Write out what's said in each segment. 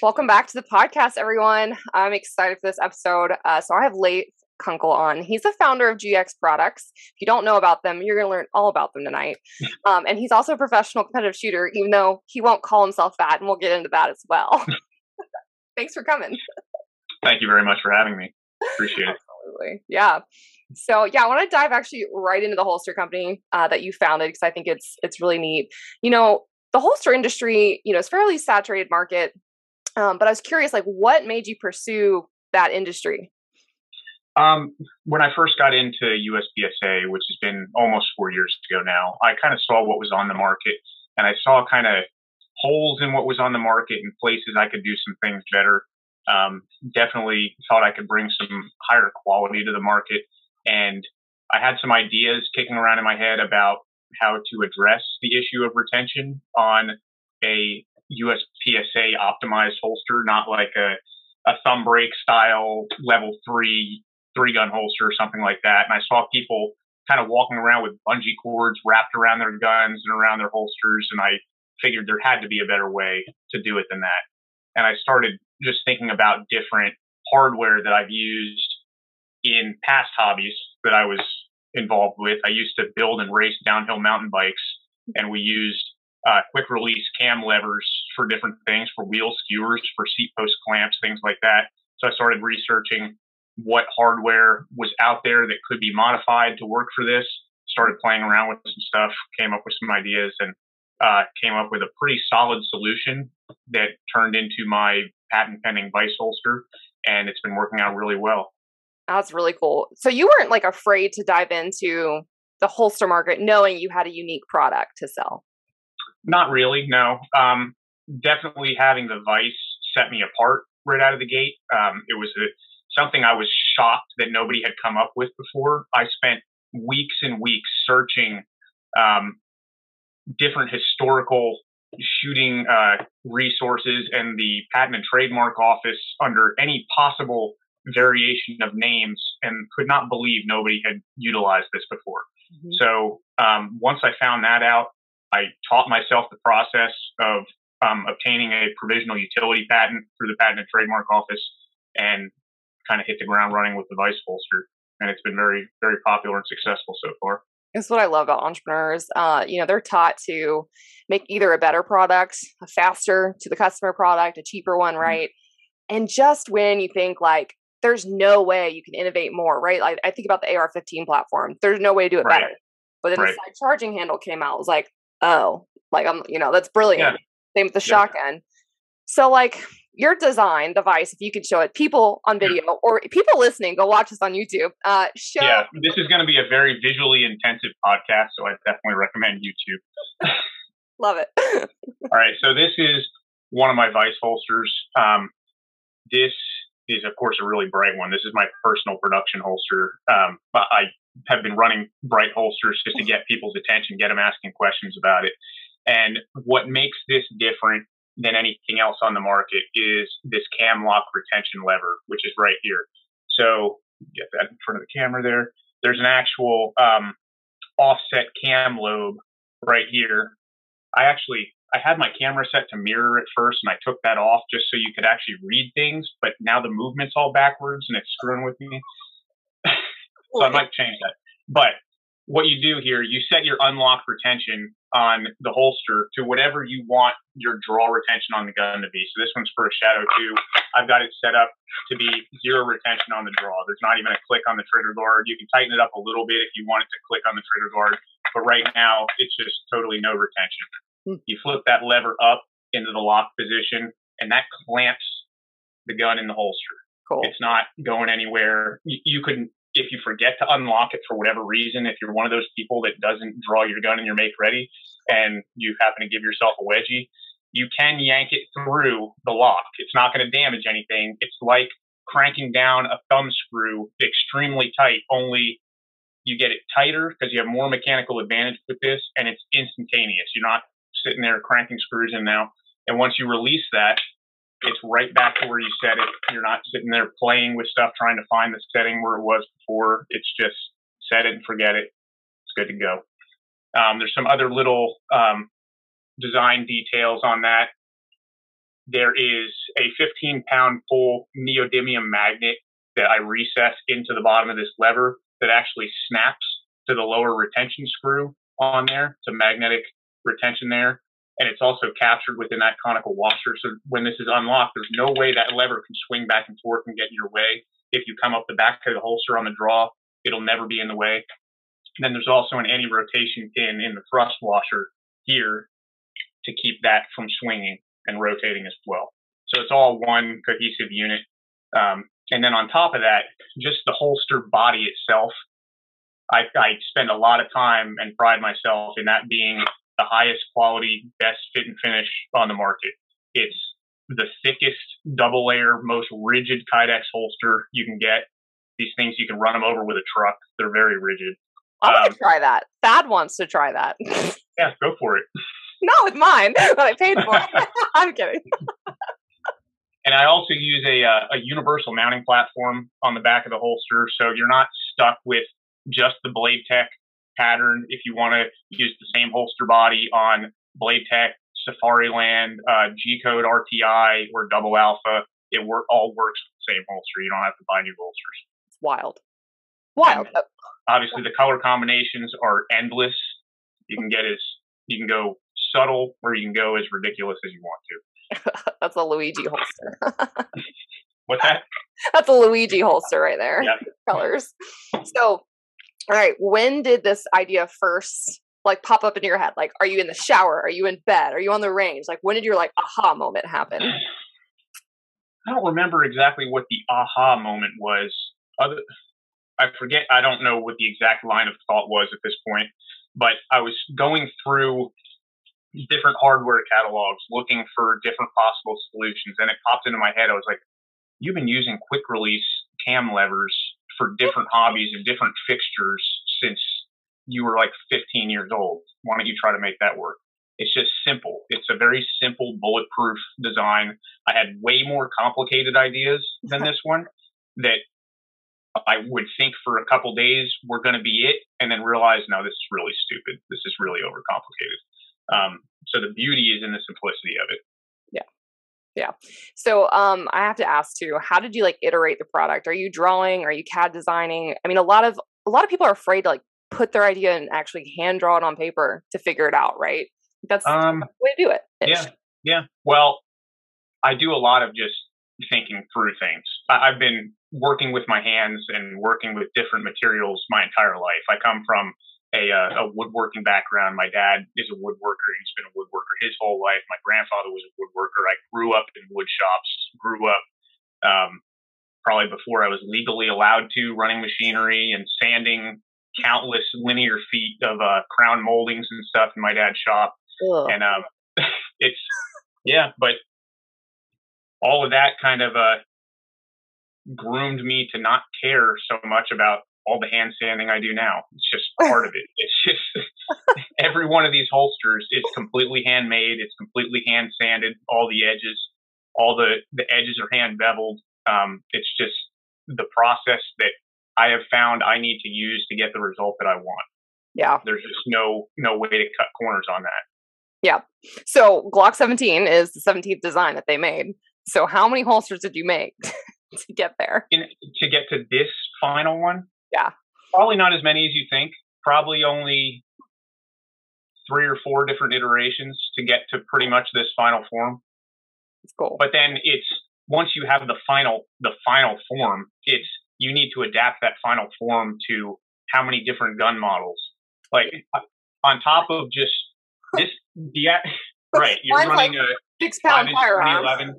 Welcome back to the podcast, everyone. I'm excited for this episode. Uh, so I have Lafe Kunkel on. He's the founder of GX Products. If you don't know about them, you're going to learn all about them tonight. Um, and he's also a professional competitive shooter, even though he won't call himself that, and we'll get into that as well. Thanks for coming. Thank you very much for having me. Appreciate it. Absolutely. Yeah. So yeah, I want to dive actually right into the holster company uh, that you founded because I think it's it's really neat. You know, the holster industry, you know, is fairly saturated market. Um, but I was curious, like, what made you pursue that industry? Um, when I first got into USPSA, which has been almost four years ago now, I kind of saw what was on the market, and I saw kind of holes in what was on the market and places I could do some things better. Um, definitely thought I could bring some higher quality to the market, and I had some ideas kicking around in my head about how to address the issue of retention on a USPSA optimized holster, not like a, a thumb break style level three three gun holster or something like that. And I saw people kind of walking around with bungee cords wrapped around their guns and around their holsters. And I figured there had to be a better way to do it than that. And I started just thinking about different hardware that I've used in past hobbies that I was involved with. I used to build and race downhill mountain bikes, and we used uh, quick release cam levers for different things, for wheel skewers, for seat post clamps, things like that. So I started researching what hardware was out there that could be modified to work for this. Started playing around with some stuff, came up with some ideas, and uh, came up with a pretty solid solution that turned into my patent pending vice holster, and it's been working out really well. That's really cool. So you weren't like afraid to dive into the holster market, knowing you had a unique product to sell. Not really, no. Um, definitely having the Vice set me apart right out of the gate. Um, it was a, something I was shocked that nobody had come up with before. I spent weeks and weeks searching um, different historical shooting uh, resources and the patent and trademark office under any possible variation of names and could not believe nobody had utilized this before. Mm-hmm. So um, once I found that out, I taught myself the process of um, obtaining a provisional utility patent through the Patent and Trademark Office and kind of hit the ground running with the Vice holster. And it's been very, very popular and successful so far. That's what I love about entrepreneurs. Uh, you know, they're taught to make either a better product, a faster to the customer product, a cheaper one, mm-hmm. right? And just when you think like there's no way you can innovate more, right? Like I think about the AR-15 platform. There's no way to do it right. better. But then right. the side charging handle came out. It was like, oh, like I'm, you know, that's brilliant. Yeah. Same with the yeah. shotgun. So like your design device, if you could show it, people on video or people listening, go watch this on YouTube. Uh, show. Yeah, this is going to be a very visually intensive podcast, so I definitely recommend YouTube. Love it. All right, so this is one of my Vice holsters. Um, this is, of course, a really bright one. This is my personal production holster. Um, I have been running bright holsters just to get people's attention, get them asking questions about it. And what makes this different than anything else on the market is this cam lock retention lever, which is right here. So get that in front of the camera there. There's an actual um, offset cam lobe right here. I actually I had my camera set to mirror at first, and I took that off just so you could actually read things. But now the movement's all backwards, and it's screwing with me. So I might change that. But what you do here, you set your unlock retention on the holster to whatever you want your draw retention on the gun to be. So this one's for a Shadow 2. I've got it set up to be zero retention on the draw. There's not even a click on the trigger guard. You can tighten it up a little bit if you want it to click on the trigger guard. But right now, it's just totally no retention. Hmm. You flip that lever up into the lock position, and that clamps the gun in the holster. Cool. It's not going anywhere. You, you can if you forget to unlock it for whatever reason, if you're one of those people that doesn't draw your gun and your make ready and you happen to give yourself a wedgie, you can yank it through the lock. It's not going to damage anything. It's like cranking down a thumb screw extremely tight, only you get it tighter because you have more mechanical advantage with this and it's instantaneous. You're not sitting there cranking screws in now. And once you release that, it's right back to where you set it. You're not sitting there playing with stuff trying to find the setting where it was before. It's just set it and forget it. It's good to go. Um, there's some other little um, design details on that. There is a 15 pound full neodymium magnet that I recess into the bottom of this lever that actually snaps to the lower retention screw on there. It's a magnetic retention there. And it's also captured within that conical washer. So when this is unlocked, there's no way that lever can swing back and forth and get in your way. If you come up the back of the holster on the draw, it'll never be in the way. And then there's also an anti-rotation pin in the thrust washer here to keep that from swinging and rotating as well. So it's all one cohesive unit. Um, and then on top of that, just the holster body itself, I, I spend a lot of time and pride myself in that being the highest quality, best fit and finish on the market. It's the thickest double layer, most rigid Kydex holster you can get. These things you can run them over with a truck. They're very rigid. I want um, to try that. Thad wants to try that. yeah, go for it. Not with mine, but I paid for it. I'm kidding. And I also use a, uh, a universal mounting platform on the back of the holster, so you're not stuck with just the Blade Tech pattern. If you want to use the same holster body on Blade Tech, Safariland, uh, G Code RTI, or Double Alpha, it work all works with the same holster. You don't have to buy new holsters. It's wild. Wild. And obviously, the color combinations are endless. You can get as you can go subtle, or you can go as ridiculous as you want to. That's a Luigi holster. What's that? That's a Luigi holster right there. Yeah. Colors. So all right, when did this idea first like pop up in your head? Like, are you in the shower? Are you in bed? Are you on the range? Like, when did your like aha moment happen? I don't remember exactly what the aha moment was. Other, I forget. I don't know what the exact line of thought was at this point, but I was going through different hardware catalogs looking for different possible solutions, and it popped into my head. I was like, "You've been using quick release cam levers for different hobbies and different fixtures since you were like 15 years old. Why don't you try to make that work? It's just simple. It's a very simple bulletproof design. I had way more complicated ideas than this one that I would think for a couple days were going to be it and then realize, no, this is really stupid. This is really overcomplicated. Um, so the beauty is in the simplicity of it. Yeah. So um I have to ask too, how did you like iterate the product? Are you drawing? Are you CAD designing? I mean a lot of a lot of people are afraid to like put their idea and actually hand draw it on paper to figure it out, right? That's um, the way to do it. Yeah. Yeah. Well, I do a lot of just thinking through things. I, I've been working with my hands and working with different materials my entire life. I come from a, uh, a woodworking background. My dad is a woodworker. He's been a woodworker his whole life. My grandfather was a woodworker. I grew up in wood shops, grew up um, probably before I was legally allowed to running machinery and sanding countless linear feet of uh, crown moldings and stuff in my dad's shop. Ugh. And um, it's, yeah, but all of that kind of uh, groomed me to not care so much about all the hand sanding I do now. It's just part of it. It's just every one of these holsters is completely handmade. It's completely hand sanded. All the edges, all the the edges are hand beveled. Um, it's just the process that I have found I need to use to get the result that I want. Yeah. There's just no no way to cut corners on that. Yeah. So Glock 17 is the 17th design that they made. So how many holsters did you make to get there? In, to get to this final one? Yeah. Probably not as many as you think. Probably only three or four different iterations to get to pretty much this final form. Cool. But then it's once you have the final the final form, it's you need to adapt that final form to how many different gun models. Like on top of just this, yeah, right. You're running like a six pound firearm.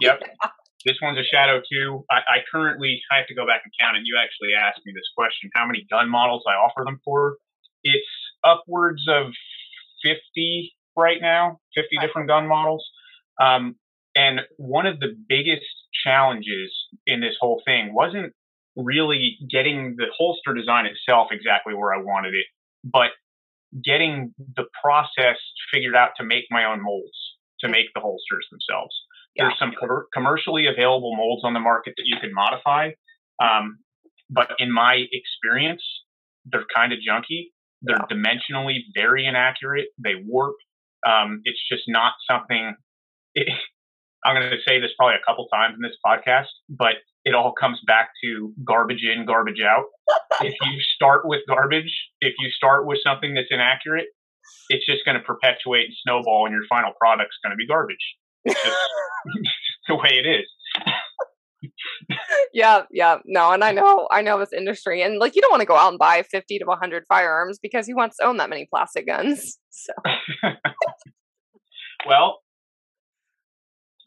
Yep. This one's a Shadow 2. I, I, currently, I have to go back and count it. You actually asked me this question how many gun models I offer them for. It's upwards of 50 right now, 50 different gun models. Um, and one of the biggest challenges in this whole thing wasn't really getting the holster design itself exactly where I wanted it, but getting the process figured out to make my own molds, to make the holsters themselves. Yeah. There's some co- commercially available molds on the market that you can modify. Um, but in my experience, they're kind of junky. They're yeah. dimensionally very inaccurate. They warp. Um, it's just not something. It, I'm going to say this probably a couple times in this podcast, but it all comes back to garbage in, garbage out. if you start with garbage, if you start with something that's inaccurate, it's just going to perpetuate and snowball, and your final product's going to be garbage. It's just the way it is. yeah, yeah, no, and I know, I know this industry, and like you don't want to go out and buy fifty to one hundred firearms because he wants to own that many plastic guns. So, well,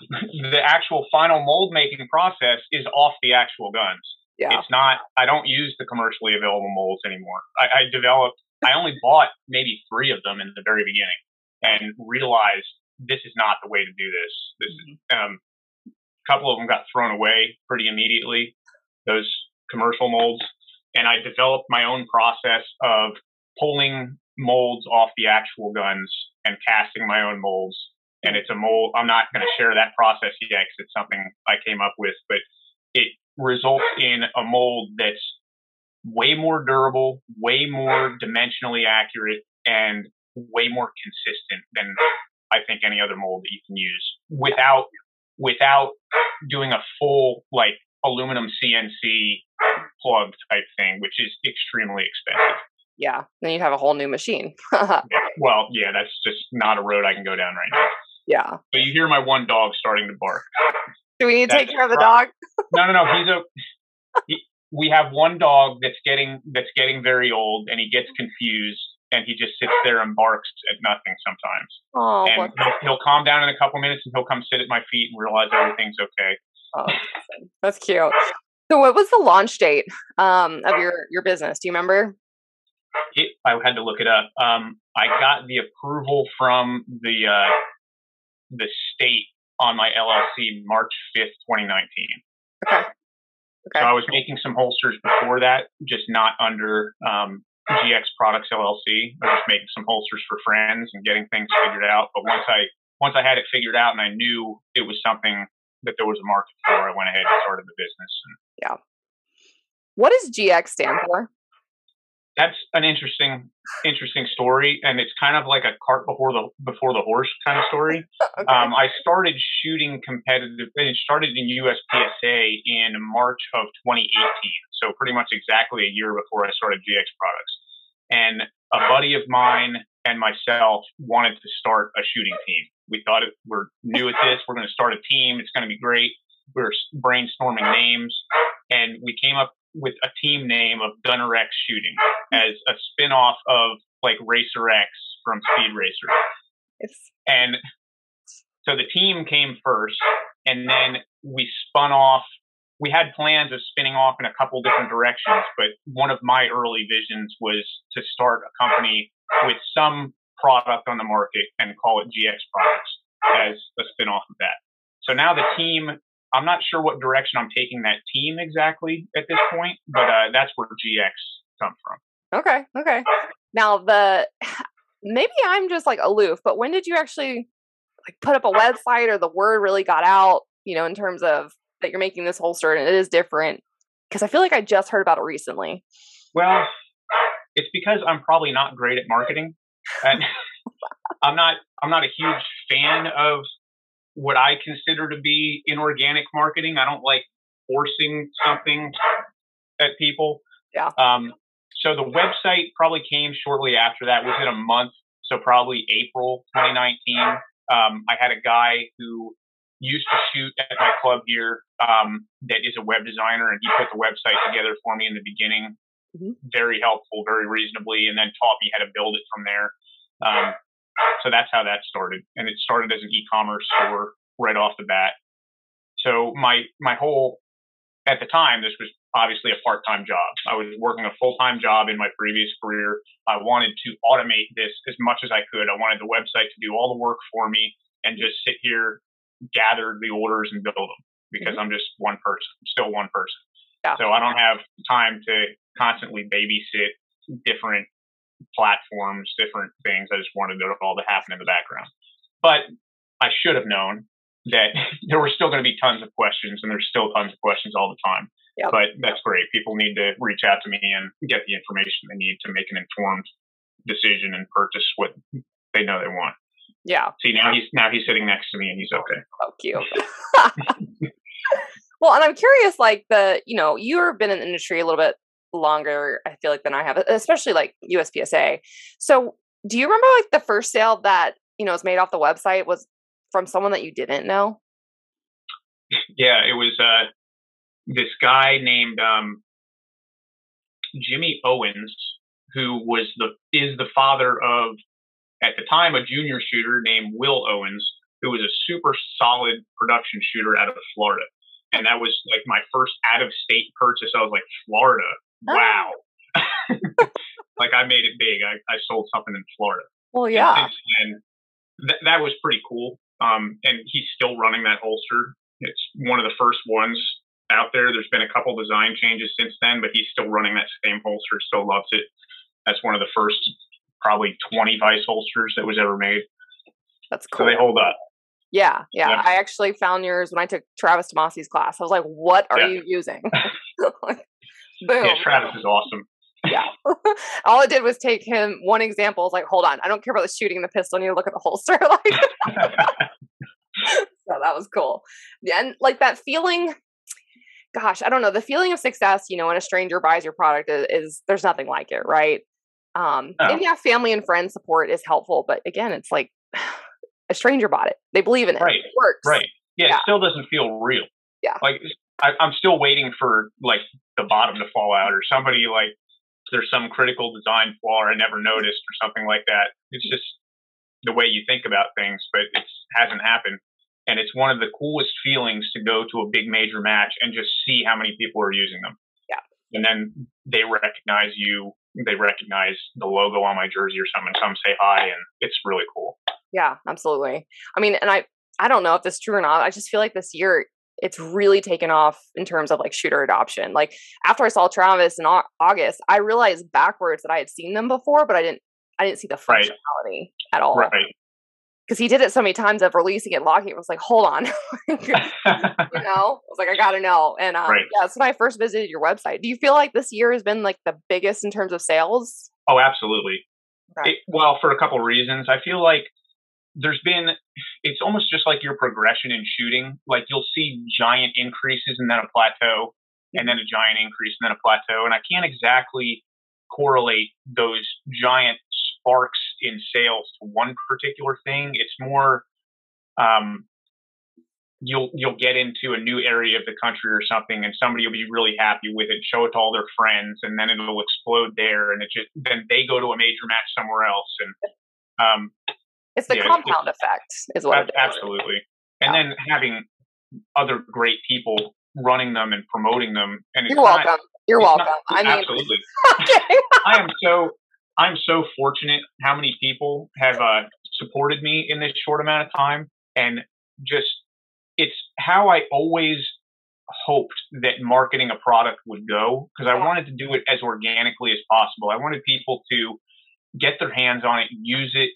the actual final mold making process is off the actual guns. Yeah. It's not, I don't use the commercially available molds anymore. I, I developed, I only bought maybe three of them in the very beginning and realized this is not the way to do this. This mm-hmm. is, um, a couple of them got thrown away pretty immediately, those commercial molds. And I developed my own process of pulling molds off the actual guns and casting my own molds and it's a mold. I'm not going to share that process yet because it's something I came up with, but it results in a mold that's way more durable, way more dimensionally accurate, and way more consistent than I think any other mold that you can use without without doing a full like aluminum CNC plug type thing, which is extremely expensive. Yeah, then you'd have a whole new machine. yeah. Well, yeah, that's just not a road I can go down right now. Yeah. But you hear my one dog starting to bark. Do we need to take care of the dog? no, no, no. He's a. He, we have one dog that's getting that's getting very old, and he gets confused, and he just sits there and barks at nothing sometimes. Oh, and he'll, he'll, calm down in a couple minutes, and he'll come sit at my feet and realize everything's okay. Oh, that's cute. So, what was the launch date um, of your your business? Do you remember? It, I had to look it up. Um, I got the approval from the uh, the state on my LLC March 5th, 2019. Okay. Okay. So I was making some holsters before that, just not under um, GX Products LLC. I was just making some holsters for friends and getting things figured out. But once I once I had it figured out and I knew it was something that there was a market for, I went ahead and started the business. And, yeah. What does GX stand for? That's an interesting interesting story and it's kind of like a cart before the before the horse kind of story. Okay. um, i started shooting competitive it started in uspsa in march of 2018 so pretty much exactly a year before i started gx products. And a buddy of mine and myself wanted to start a shooting team. We thought it, we're new at this we're going to start a team it's going to be great. We were brainstorming names and we came up with a team name of Gunner X Shooting as a spin-off of like Racer X from Speed Racer. Yes. And so the team came first, and then we spun off. We had plans of spinning off in a couple different directions, but one of my early visions was to start a company with some product on the market and call it GX Products as a spin off of that. So now the team I'm not sure what direction I'm taking that team exactly at this point, but uh, that's where GX come from. Okay, okay. Now the maybe I'm just like aloof, but when did you actually like put up a website or the word really got out? You know, in terms of that you're making this holster and it is different because I feel like I just heard about it recently. Well, it's because I'm probably not great at marketing, and I'm not I'm not a huge fan of what I consider to be inorganic marketing. I don't like forcing something at people. Yeah. Um, so the website probably came shortly after that, within a month. So probably April 2019. Um, I had a guy who used to shoot at my club here um, that is a web designer, and he put the website together for me in the beginning. Mm-hmm. Very helpful, very reasonably, and then taught me how to build it from there. Um, so that's how that started. And it started as an e-commerce store right off the bat. So my my whole at the time this was obviously a part time job. I was working a full time job in my previous career. I wanted to automate this as much as I could. I wanted the website to do all the work for me and just sit here, gather the orders, and build them because mm-hmm. I'm just one person, I'm still one person. Yeah. So I don't have time to constantly babysit different platforms, different things. I just wanted it all to happen in the background. But I should have known that there were still going to be tons of questions, and there's still tons of questions all the time. Yep. But that's great. People need to reach out to me and get the information they need to make an informed decision and purchase what they know they want. Yeah. See now he's now he's sitting next to me and he's okay. Oh, cute. well, and I'm curious, like the you know you've been in the industry a little bit longer, I feel like than I have, especially like USPSA. So, do you remember like the first sale that you know was made off the website was from someone that you didn't know? Yeah, it was uh, this guy named um, Jimmy Owens, who was the is the father of at the time a junior shooter named Will Owens, who was a super solid production shooter out of Florida. And that was like my first out of state purchase. I was like, Florida. Wow. like I made it big. I, I sold something in Florida. Well, yeah. And, th- that was pretty cool. Um, and he's still running that holster. It's one of the first ones out there. There's been a couple design changes since then, but he's still running that same holster, still loves it. That's one of the first probably 20 vice holsters that was ever made. That's cool. So they hold up. Yeah, yeah, yeah. I actually found yours when I took Travis Tomasi's class. I was like, what are yeah. you using? Boom. Yeah, Travis is awesome. yeah. All it did was take him one example. It's like, hold on, I don't care about the shooting the pistol. You look at the holster. like, so that was cool. Yeah, And like that feeling, gosh, I don't know, the feeling of success, you know, when a stranger buys your product is, is there's nothing like it, right? Um, oh. and yeah, family and friend support is helpful, but again, it's like a stranger bought it. They believe in it. Right. It works. Right. Yeah, yeah, It still doesn't feel real. Yeah. Like I, I'm still waiting for like the bottom to fall out or somebody like there's some critical design flaw I never noticed or something like that. It's just the way you think about things, but it hasn't happened. And it's one of the coolest feelings to go to a big major match and just see how many people are using them. Yeah. And then they recognize you they recognize the logo on my jersey or something, come say hi, and it's really cool. Yeah, absolutely. I mean, and I I don't know if this is true or not. I just feel like this year it's really taken off in terms of like shooter adoption. Like after I saw Travis in August, I realized backwards that I had seen them before, but I didn't I didn't see the functionality right. at all. Right because he did it so many times of releasing it, locking it. was like, hold on, you know, I was like, I gotta know. And um, right. yeah, that's when I first visited your website. Do you feel like this year has been like the biggest in terms of sales? Oh, absolutely. Okay. It, well, for a couple of reasons, I feel like there's been. It's almost just like your progression in shooting. Like you'll see giant increases and then a plateau, and then a giant increase and then a plateau, and I can't exactly correlate those giant sparks in sales to one particular thing. It's more um, you'll you'll get into a new area of the country or something, and somebody will be really happy with it, show it to all their friends, and then it'll explode there, and it just then they go to a major match somewhere else, and um, it's the yeah, compound it's, effect, is what absolutely. And yeah. then having other great people running them and promoting them, and you're welcome. Not, you're welcome. Not, I mean, absolutely. I am so I'm so fortunate how many people have uh, supported me in this short amount of time, and just it's how I always hoped that marketing a product would go because I wanted to do it as organically as possible. I wanted people to get their hands on it, use it,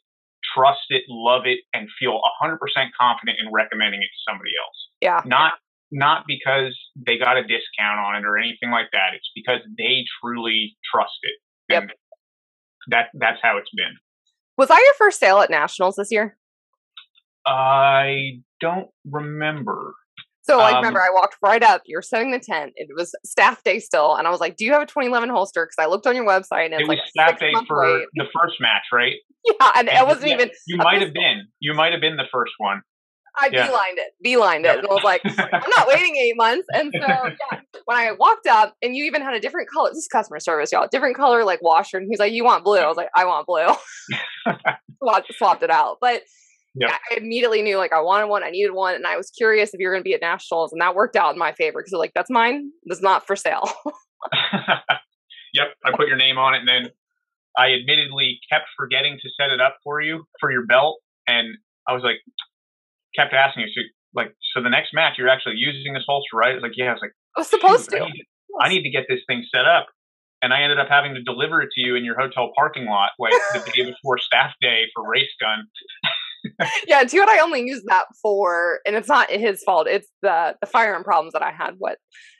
trust it, love it, and feel 100% confident in recommending it to somebody else. Yeah. Not not because they got a discount on it or anything like that. It's because they truly trust it. Yep. And that that's how it's been. Was that your first sale at nationals this year? I don't remember. So, like, um, remember, I walked right up. You're setting the tent. It was staff day still, and I was like, "Do you have a 2011 holster?" Because I looked on your website, and it's it was like staff day for wait. the first match, right? Yeah, and, and it wasn't yeah, even. You might have been. You might have been the first one. I yeah. beelined it, beelined it, and I was like, I'm not waiting eight months. And so yeah, when I walked up, and you even had a different color. This is customer service, y'all. Different color, like washer. And he's like, "You want blue?" I was like, "I want blue." swapped it out, but Yep. I immediately knew like I wanted one, I needed one, and I was curious if you were going to be at nationals, and that worked out in my favor because like that's mine. That's not for sale. yep, I put your name on it, and then I admittedly kept forgetting to set it up for you for your belt, and I was like, kept asking you, so, like, so the next match you're actually using this holster, right? I was like, yeah. I was like, I was supposed to. I need, I need to get this thing set up. And I ended up having to deliver it to you in your hotel parking lot, like the day before staff day for race gun. Yeah, what I only use that for, and it's not his fault. It's the the firearm problems that I had. What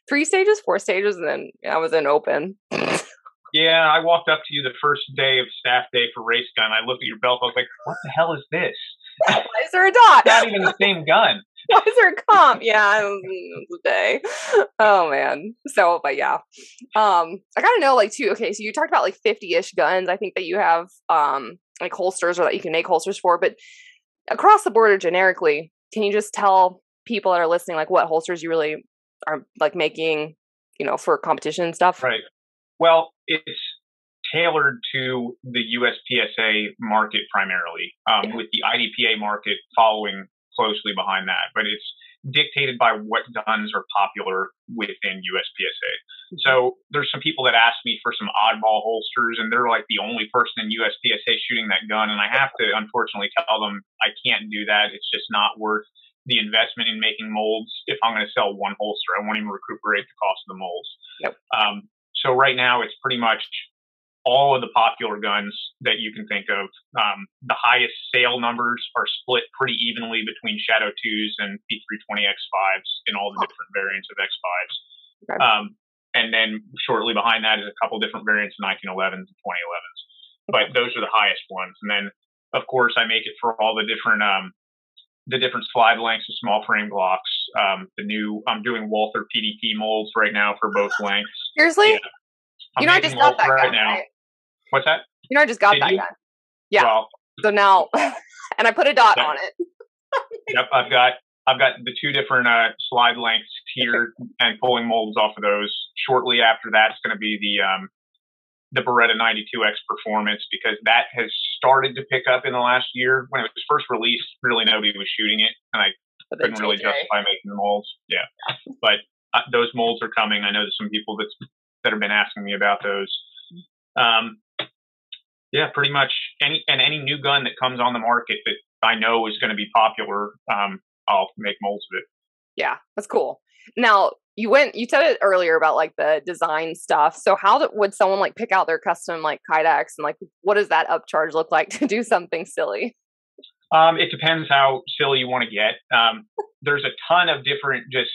three stages, four stages, and then I was in open. yeah, I walked up to you the first day of staff day for race gun. I looked at your belt. I was like, "What the hell is this? Why is there a dot? Not even the same gun." Why is there a comp? Yeah, day. Oh man. So, but yeah, um, I gotta know like too. Okay, so you talked about like fifty-ish guns. I think that you have um like holsters or that you can make holsters for, but across the board or generically, can you just tell people that are listening like what holsters you really are like making, you know, for competition and stuff? Right. Well, it's tailored to the USPSA market primarily, um, with the IDPA market following closely behind that. But it's dictated by what guns are popular within USPSA. Mm-hmm. So there's some people that ask me for some oddball holsters, and they're like the only person in USPSA shooting that gun. And I have to unfortunately tell them I can't do that. It's just not worth the investment in making molds if I'm going to sell one holster. I won't even recuperate the cost of the molds. Yep. Um, so right now it's pretty much all of the popular guns that you can think of. Um, the highest sale numbers are split pretty evenly between Shadow 2s and P320 X5s in all the different variants of X5s. Okay. Um, and then shortly behind that is a couple different variants of 1911s and 2011s. But those are the highest ones. And then, of course, I make it for all the different um, the different slide lengths of small frame Glocks. Um, the new I'm doing Walther PDP molds right now for both lengths. Seriously? Yeah. I'm you know, I just got that right now. right? What's that? You know, I just got Did that you? gun. Yeah. Well, So now, and I put a dot Yeah. on it. yep, I've got I've got the two different uh, slide lengths here and pulling molds off of those. Shortly after that's going to be the um, the Beretta 92X Performance because that has started to pick up in the last year. When it was first released, really nobody was shooting it, and I But couldn't really justify making the molds. Yeah, but uh, those molds are coming. I know there's some people that's that have been asking me about those. Um, yeah, pretty much any and any new gun that comes on the market that I know is going to be popular, um, I'll make molds of it. Yeah, that's cool. Now you went. You said it earlier about like the design stuff. So how do, would someone like pick out their custom like Kydex and like what does that upcharge look like to do something silly? Um, it depends how silly you want to get. Um, there's a ton of different just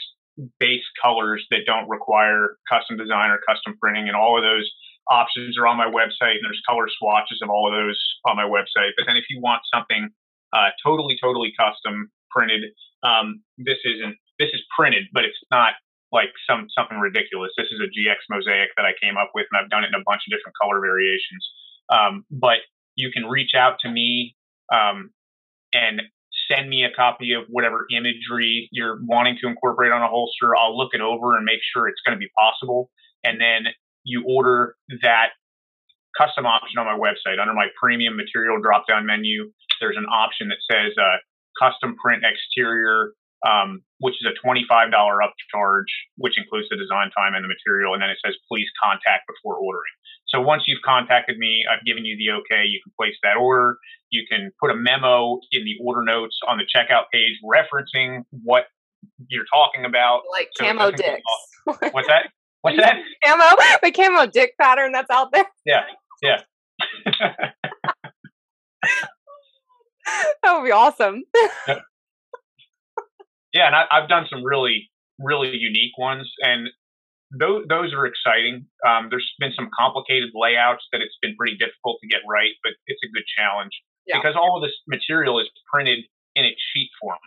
base colors that don't require custom design or custom printing, and all of those options are on my website. And there's color swatches of all of those on my website. But then if you want something uh, totally, totally custom printed, um, this isn't. This is printed, but it's not like some something ridiculous. This is a GX mosaic that I came up with, and I've done it in a bunch of different color variations. Um, but you can reach out to me um, and send me a copy of whatever imagery you're wanting to incorporate on a holster. I'll look it over and make sure it's going to be possible. And then you order that custom option on my website under my premium material drop down menu. There's an option that says uh, custom print exterior, um, which is a $25 upcharge, which includes the design time and the material. And then it says please contact before ordering. So once you've contacted me, I've given you the okay, you can place that order. You can put a memo in the order notes on the checkout page referencing what you're talking about. Like So camo dicks. What's that? What's that? camo, the camo dick pattern that's out there. Yeah, yeah. That would be awesome. yeah, and I, I've done some really, really unique ones, and those those are exciting. Um, there's been some complicated layouts that it's been pretty difficult to get right, but it's a good challenge Yeah. because all of this material is printed in a sheet form.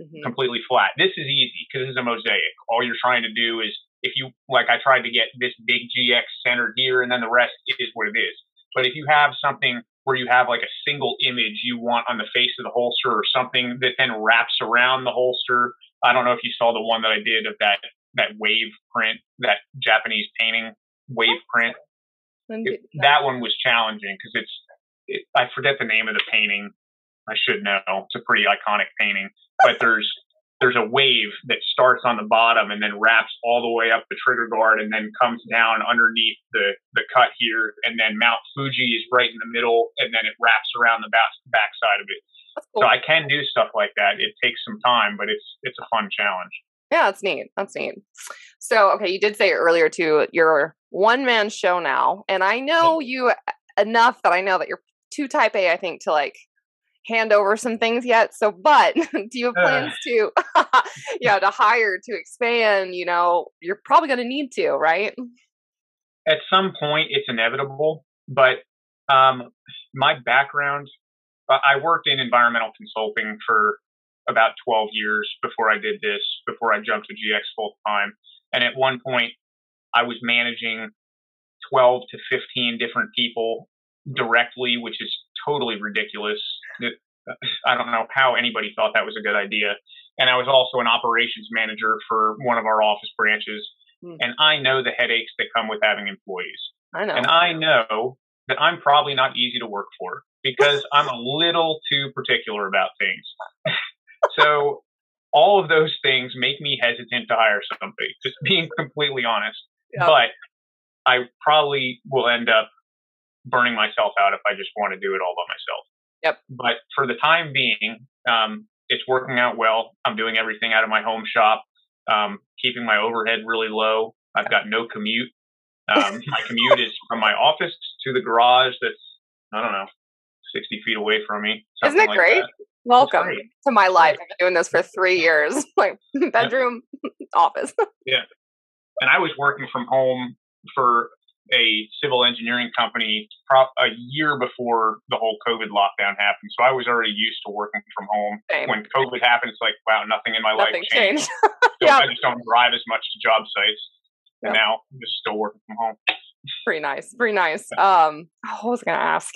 Mhm. completely flat. This is easy because this is a mosaic. All you're trying to do is if you like I tried to get this big GX centered here and then the rest is what it is. But if you have something where you have like a single image you want on the face of the holster or something that then wraps around the holster. I don't know if you saw the one that I did of that that wave print, that Japanese painting wave print. It- that one was challenging because it's it, I forget the name of the painting. I should know. It's a pretty iconic painting, but there's there's a wave that starts on the bottom and then wraps all the way up the trigger guard and then comes down underneath the, the cut here. And then Mount Fuji is right in the middle and then it wraps around the back, back side of it. Cool. So I can do stuff like that. It takes some time, but it's it's a fun challenge. Yeah, that's neat. That's neat. So, okay, you did say earlier too, you're one man show now, and I know you enough that I know that you're too type A, I think, to like hand over some things yet. So, but do you have plans uh. to, yeah, to hire to expand? You know, you're probably going to need to, right? At some point, it's inevitable. But um, my background, I worked in environmental consulting for about 12 years before I did this, before I jumped to GX full time. And at one point, I was managing 12 to 15 different people directly, which is totally ridiculous. It, I don't know how anybody thought that was a good idea. And I was also an operations manager for one of our office branches. Mm. And I know the headaches that come with having employees. I know. And I know that I'm probably not easy to work for because I'm a little too particular about things. so all of those things make me hesitant to hire somebody, just being completely honest. Yep. But I probably will end up burning myself out if I just want to do it all by myself. Yep. But for the time being, um, it's working out well. I'm doing everything out of my home shop, um, keeping my overhead really low. I've got no commute. Um, my commute is from my office to the garage that's, I don't know, 60 feet away from me. Isn't it like great? That. Welcome great. to my life. I've been doing this for three years. like bedroom, office. yeah. And I was working from home for a civil engineering company a year before the whole COVID lockdown happened. So I was already used to working from home. Same. When COVID happened, it's like, wow, nothing in my nothing life changed. changed. so yeah. I just don't drive as much to job sites. And now I'm just still working from home. Pretty nice. Pretty nice. Um, what was going to ask?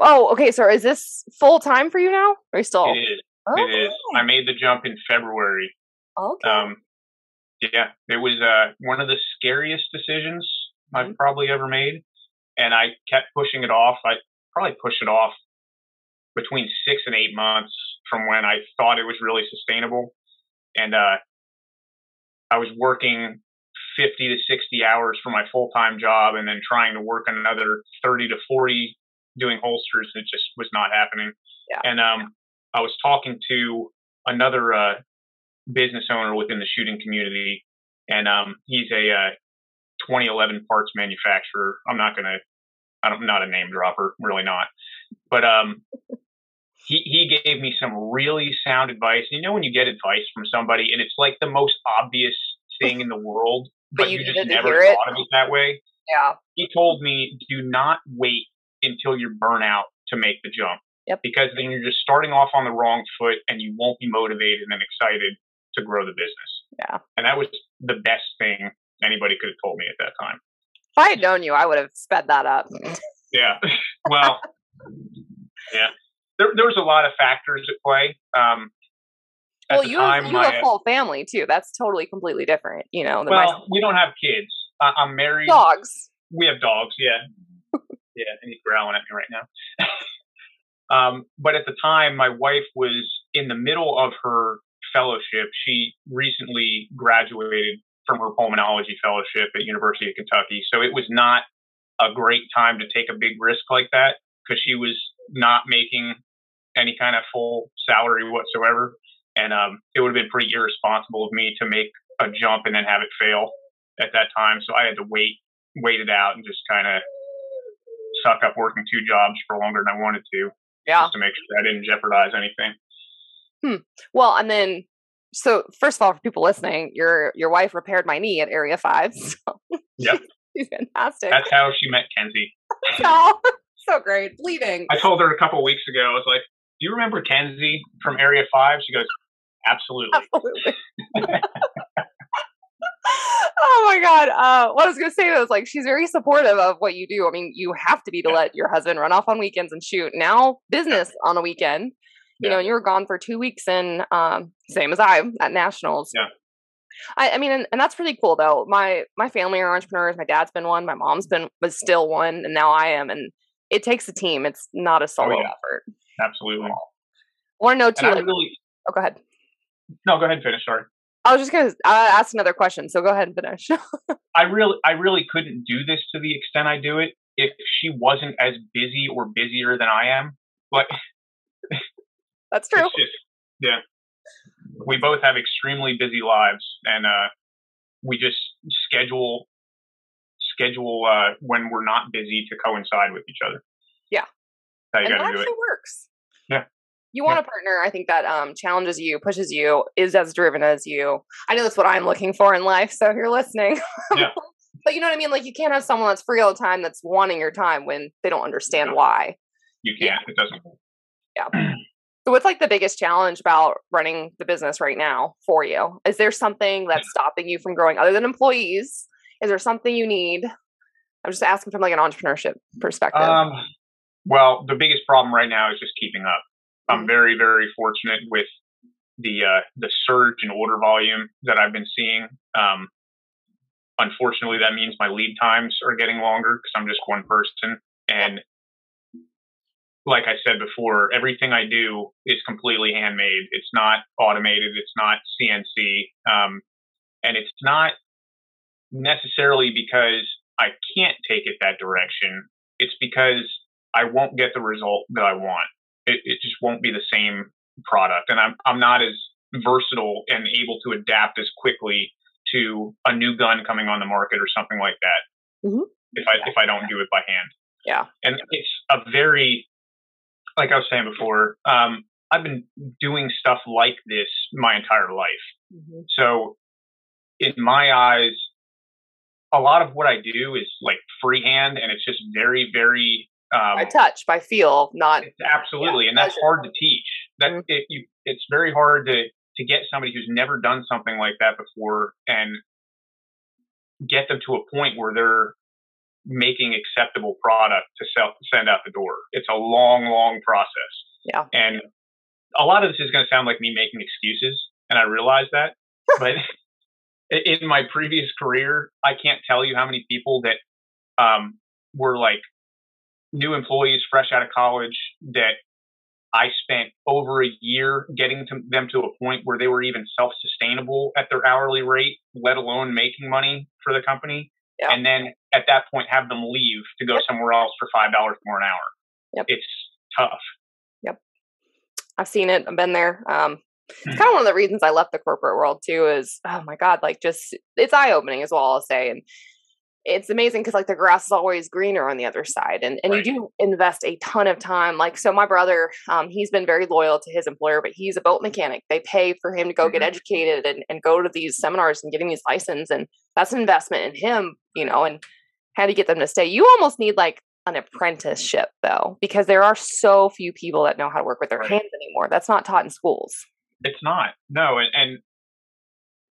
Oh, okay. So is this full time for you now? Are you still? It is. Oh. It is. I made the jump in February. Okay. Um, yeah, it was uh, one of the scariest decisions I've mm-hmm. probably ever made. And I kept pushing it off. I probably pushed it off between six and eight months from when I thought it was really sustainable. And uh, I was working 50 to 60 hours for my full time job and then trying to work another 30 to 40 doing holsters. It just was not happening. Yeah. And um, I was talking to another uh, business owner within the shooting community, and um, he's a uh, 2011 parts manufacturer. I'm not going to, I'm not a name dropper, really not. But um, he, he gave me some really sound advice. You know, when you get advice from somebody and it's like the most obvious thing in the world, but, but you, you just never thought of it that way. Yeah. He told me, do not wait until you're burnout to make the jump. Yep. Because then you're just starting off on the wrong foot and you won't be motivated and excited to grow the business. Yeah. And that was the best thing anybody could have told me at that time. If I had known you, I would have sped that up. yeah. Well, yeah. There, there was a lot of factors at play. Um, at well, you, time, have, you have a full family too. That's totally completely different. You know. Well, we don't have kids. I, I'm married. Dogs. We have dogs. Yeah. yeah, and he's growling at me right now. um, but at the time, my wife was in the middle of her fellowship. She recently graduated from her pulmonology fellowship at University of Kentucky. So it was not a great time to take a big risk like that because she was not making any kind of full salary whatsoever. And um, it would have been pretty irresponsible of me to make a jump and then have it fail at that time. So I had to wait, wait it out and just kind of suck up working two jobs for longer than I wanted to. Yeah. Just to make sure I didn't jeopardize anything. Hmm. Well, and then so first of all, for people listening, your your wife repaired my knee at Area Five. So yep, she's fantastic. That's how she met Kenzie. oh, so great, bleeding. I told her a couple weeks ago. I was like, "Do you remember Kenzie from Area 5? She goes, "Absolutely." Absolutely. oh my god! Uh, what I was gonna say was like she's very supportive of what you do. I mean, you have to be to yeah. let your husband run off on weekends and shoot. Now business on a weekend you yeah. know, and you were gone for two weeks and um, same as I at nationals. Yeah. I, I mean, and, and, that's pretty cool though. My my family are entrepreneurs. My dad's been one. My mom's been was still one, and now I am. And it takes a team. It's not a solo oh, yeah. effort. Absolutely. To know too. Like, really, oh, go ahead. No, go ahead and finish. Sorry. I was just gonna uh, ask another question, so go ahead and finish. I really, I really couldn't do this to the extent I do it if she wasn't as busy or busier than I am. But that's true. Just, yeah, we both have extremely busy lives, and uh, we just schedule schedule uh, when we're not busy to coincide with each other. Yeah, how you and got to do it. works. Yeah you want a partner i think that um, challenges you pushes you is as driven as you i know that's what i'm looking for in life so if you're listening yeah. but you know what i mean like you can't have someone that's free all the time that's wanting your time when they don't understand why you can't yeah. it doesn't yeah so what's like the biggest challenge about running the business right now for you? Is there something that's stopping you from growing other than employees? Is there something you need? I'm just asking from like an entrepreneurship perspective. Um, well the biggest problem right now is just keeping up. I'm very, very fortunate with the uh, the surge in order volume that I've been seeing. Um, unfortunately, that means my lead times are getting longer because I'm just one person. And like I said before, everything I do is completely handmade. It's not automated. It's not CNC, um, and it's not necessarily because I can't take it that direction. It's because I won't get the result that I want it, it just won't be the same product. And I'm I'm not as versatile and able to adapt as quickly to a new gun coming on the market or something like that. Mm-hmm. If I if I don't do it by hand. Yeah. And it's a very like I was saying before, um, I've been doing stuff like this my entire life. Mm-hmm. So in my eyes, a lot of what I do is like freehand and it's just very, very um, by touch, by feel, not absolutely, yeah, and that's hard to teach. That mm-hmm. it, you, it's very hard to to get somebody who's never done something like that before and get them to a point where they're making acceptable product to sell send out the door. It's a long, long process. Yeah, and a lot of this is going to sound like me making excuses, and I realize that, but. in my previous career, I can't tell you how many people that um, were like new employees fresh out of college that I spent over a year getting to them to a point where they were even self sustainable at their hourly rate, let alone making money for the company. Yep. And then at that point, have them leave to go yep. somewhere else for $5 more an hour. Yep. It's tough. Yep. I've seen it. I've been there. Um, it's kind of one of the reasons I left the corporate world too is, oh my God, like just, it's eye opening as well, I'll say. And it's amazing because like the grass is always greener on the other side and, and right. you do invest a ton of time like so my brother um, he's been very loyal to his employer but he's a boat mechanic they pay for him to go mm-hmm. get educated and, and go to these seminars and getting his license and that's an investment in him you know and how do you get them to stay you almost need like an apprenticeship though because there are so few people that know how to work with their right. hands anymore that's not taught in schools it's not no and, and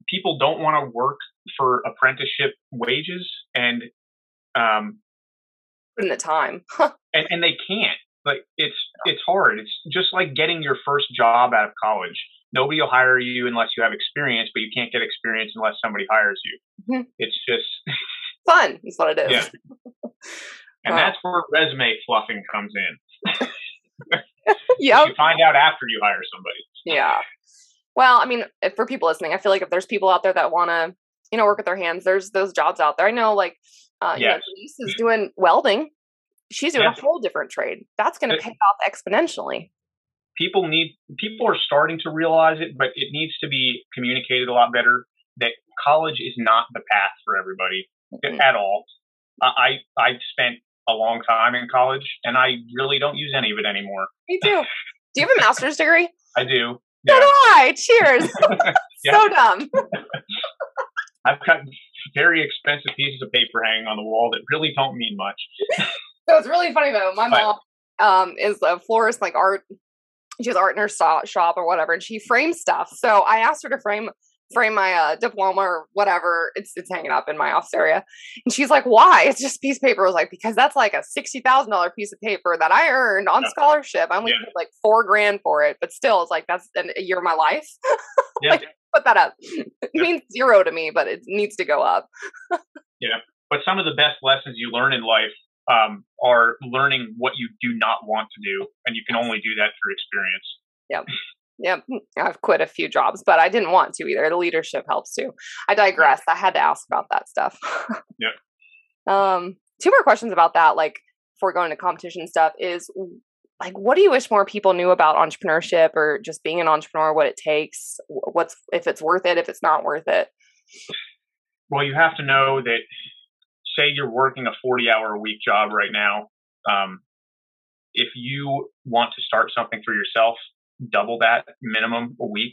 people don't want to work for apprenticeship wages and um in the time. and, and they can't. Like it's it's hard. It's just like getting your first job out of college. Nobody will hire you unless you have experience but you can't get experience unless somebody hires you. Mm-hmm. it's just fun is what it is. Yeah. and wow. that's where resume fluffing comes in. Yeah you find out after you hire somebody. Yeah well, I mean, for people listening, I feel like if there's people out there that want to, you know, work with their hands, there's those jobs out there. I know, like, uh, yes. you know, Denise is doing welding. She's doing yes. a whole different trade. That's going to pay off exponentially. People need, people are starting to realize it, but it needs to be communicated a lot better that college is not the path for everybody mm-hmm. at all. I, I spent a long time in college and I really don't use any of it anymore. Me too. Do you have a master's degree? I do. Yeah. Do I. Cheers. so dumb. I've got very expensive pieces of paper hanging on the wall that really don't mean much. so it's really funny though. My mom um, is a florist, like art. She has art in her shop or whatever, and she frames stuff. So I asked her to frame frame my uh, diploma or whatever. It's it's hanging up in my office area. And she's like, "Why? It's just piece of paper." I was like, "Because that's like a sixty thousand dollar piece of paper that I earned on yeah. scholarship. I only yeah. paid like four grand for it, but still, it's like that's an, a year of my life. Yeah. like, put that up. It means zero to me, but it needs to go up. yeah, but some of the best lessons you learn in life um, are learning what you do not want to do, and you can only do that through experience. Yep. Yep. I've quit a few jobs, but I didn't want to either. The leadership helps too. I digress. I had to ask about that stuff. yep. Um, two more questions about that. Like before going to competition stuff is like, what do you wish more people knew about entrepreneurship or just being an entrepreneur, what it takes, what's, if it's worth it, if it's not worth it? Well, you have to know that say you're working a 40 hour a week job right now. Um, if you want to start something for yourself, double that minimum a week,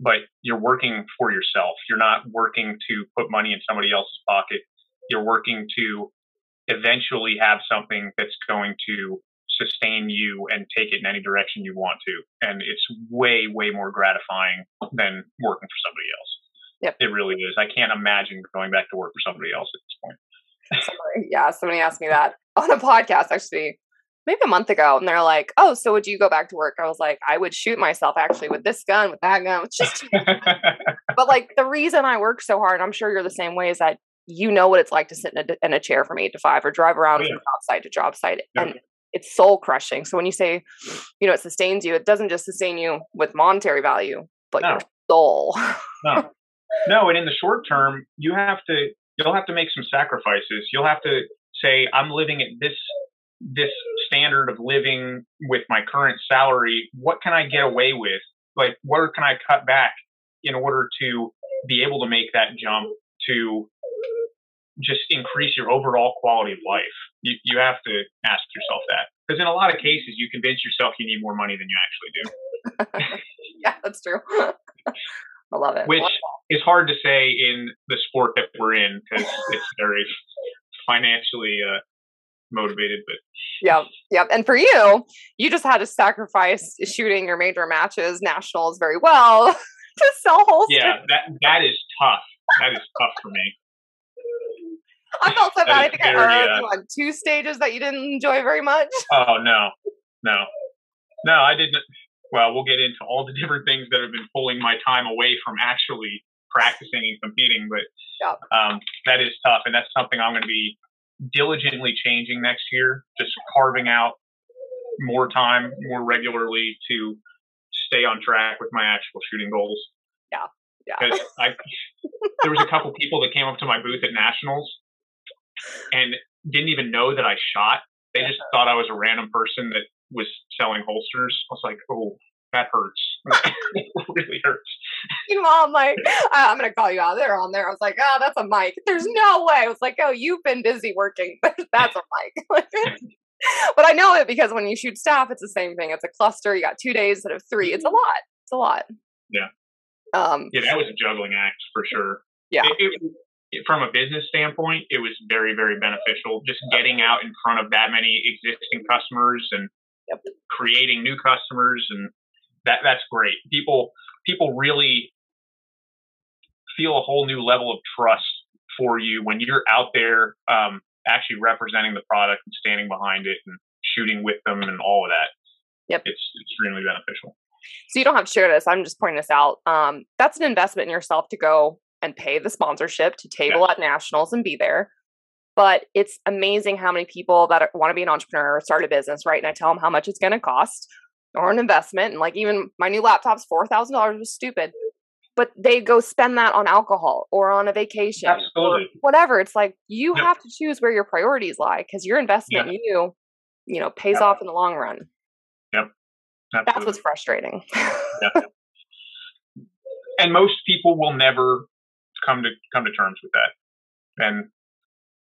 but you're working for yourself. You're not working to put money in somebody else's pocket. You're working to eventually have something that's going to sustain you and take it in any direction you want to. And it's way, way more gratifying than working for somebody else. Yep. It really is. I can't imagine going back to work for somebody else at this point. Somebody, yeah, somebody asked me that on a podcast actually maybe a month ago and they're like, "Oh, so would you go back to work?" I was like, "I would shoot myself actually with this gun, with that gun. It's just But like the reason I work so hard, I'm sure you're the same way is that you know what it's like to sit in a, in a chair from 8 to 5 or drive oh, around oh, yeah. from job site to job site yeah. and it's soul crushing. So when you say, you know, it sustains you, it doesn't just sustain you with monetary value, but no. your soul. no. No, and in the short term, you have to you'll have to make some sacrifices. You'll have to say, I'm living at this this standard of living with my current salary. What can I get away with? Like, where can I cut back in order to be able to make that jump to just increase your overall quality of life? You, you have to ask yourself that. Because in a lot of cases, you convince yourself you need more money than you actually do. yeah, that's true. I love it. Which is hard to say in the sport that we're in because it's very financially uh, motivated. But yeah, yeah. And for you, you just had to sacrifice shooting your major matches, nationals, very well to sell holsters. Yeah, that that is tough. That is tough for me. I felt so bad. I think very, I heard uh, two stages that you didn't enjoy very much. Oh no, no, no! I didn't well, we'll get into all the different things that have been pulling my time away from actually practicing and competing. But um, that is tough, and that's something I'm going to be diligently changing next year. Just carving out more time, more regularly to stay on track with my actual shooting goals. Yeah, yeah. Because I, there was a couple people that came up to my booth at nationals and didn't even know that I shot. They just thought I was a random person that was selling holsters. I was like, oh, that hurts. it really hurts. Mom, like, I'm gonna call you out. They're on there. I was like, oh, that's a mic. There's no way. I was like, oh, you've been busy working. that's a mic. but I know it because when you shoot staff, it's the same thing. It's a cluster. You got two days instead of three. It's a lot. It's a lot. Yeah. Um. Yeah, that was a juggling act for sure. Yeah. It, it, from a business standpoint, it was very, very beneficial. Just getting out in front of that many existing customers and yep. creating new customers, and that that's great. People people really feel a whole new level of trust for you when you're out there um, actually representing the product and standing behind it and shooting with them and all of that. Yep, it's extremely beneficial. So you don't have to share this. I'm just pointing this out. Um, that's an investment in yourself to go and pay the sponsorship to table yeah. at nationals and be there. But it's amazing how many people that want to be an entrepreneur or start a business, right? And I tell them how much it's going to cost or an investment. And like even my new laptop's $4,000 was stupid. But they go spend that on alcohol or on a vacation Absolutely. whatever. It's like you yep. have to choose where your priorities lie because your investment in you, you know, pays yep. off in the long run. Yep. Absolutely. That's what's frustrating. yep. And most people will never come to come to terms with that. And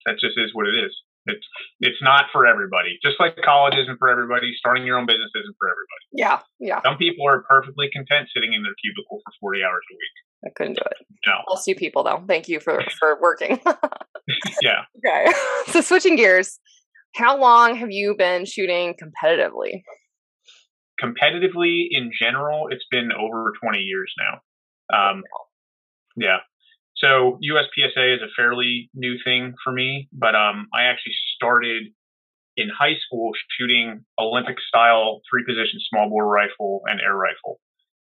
that just is what it is. It's it's not for everybody. Just like college isn't for everybody, starting your own business isn't for everybody. Yeah, yeah. Some people are perfectly content sitting in their cubicle for forty hours a week. I couldn't do it. No. Bless see people though. Thank you for for working. yeah. Okay. So switching gears, how long have you been shooting competitively? Competitively in general, it's been over 20 years now. Um, yeah. So USPSA is a fairly new thing for me, but um, I actually started in high school shooting Olympic style three position small bore rifle and air rifle.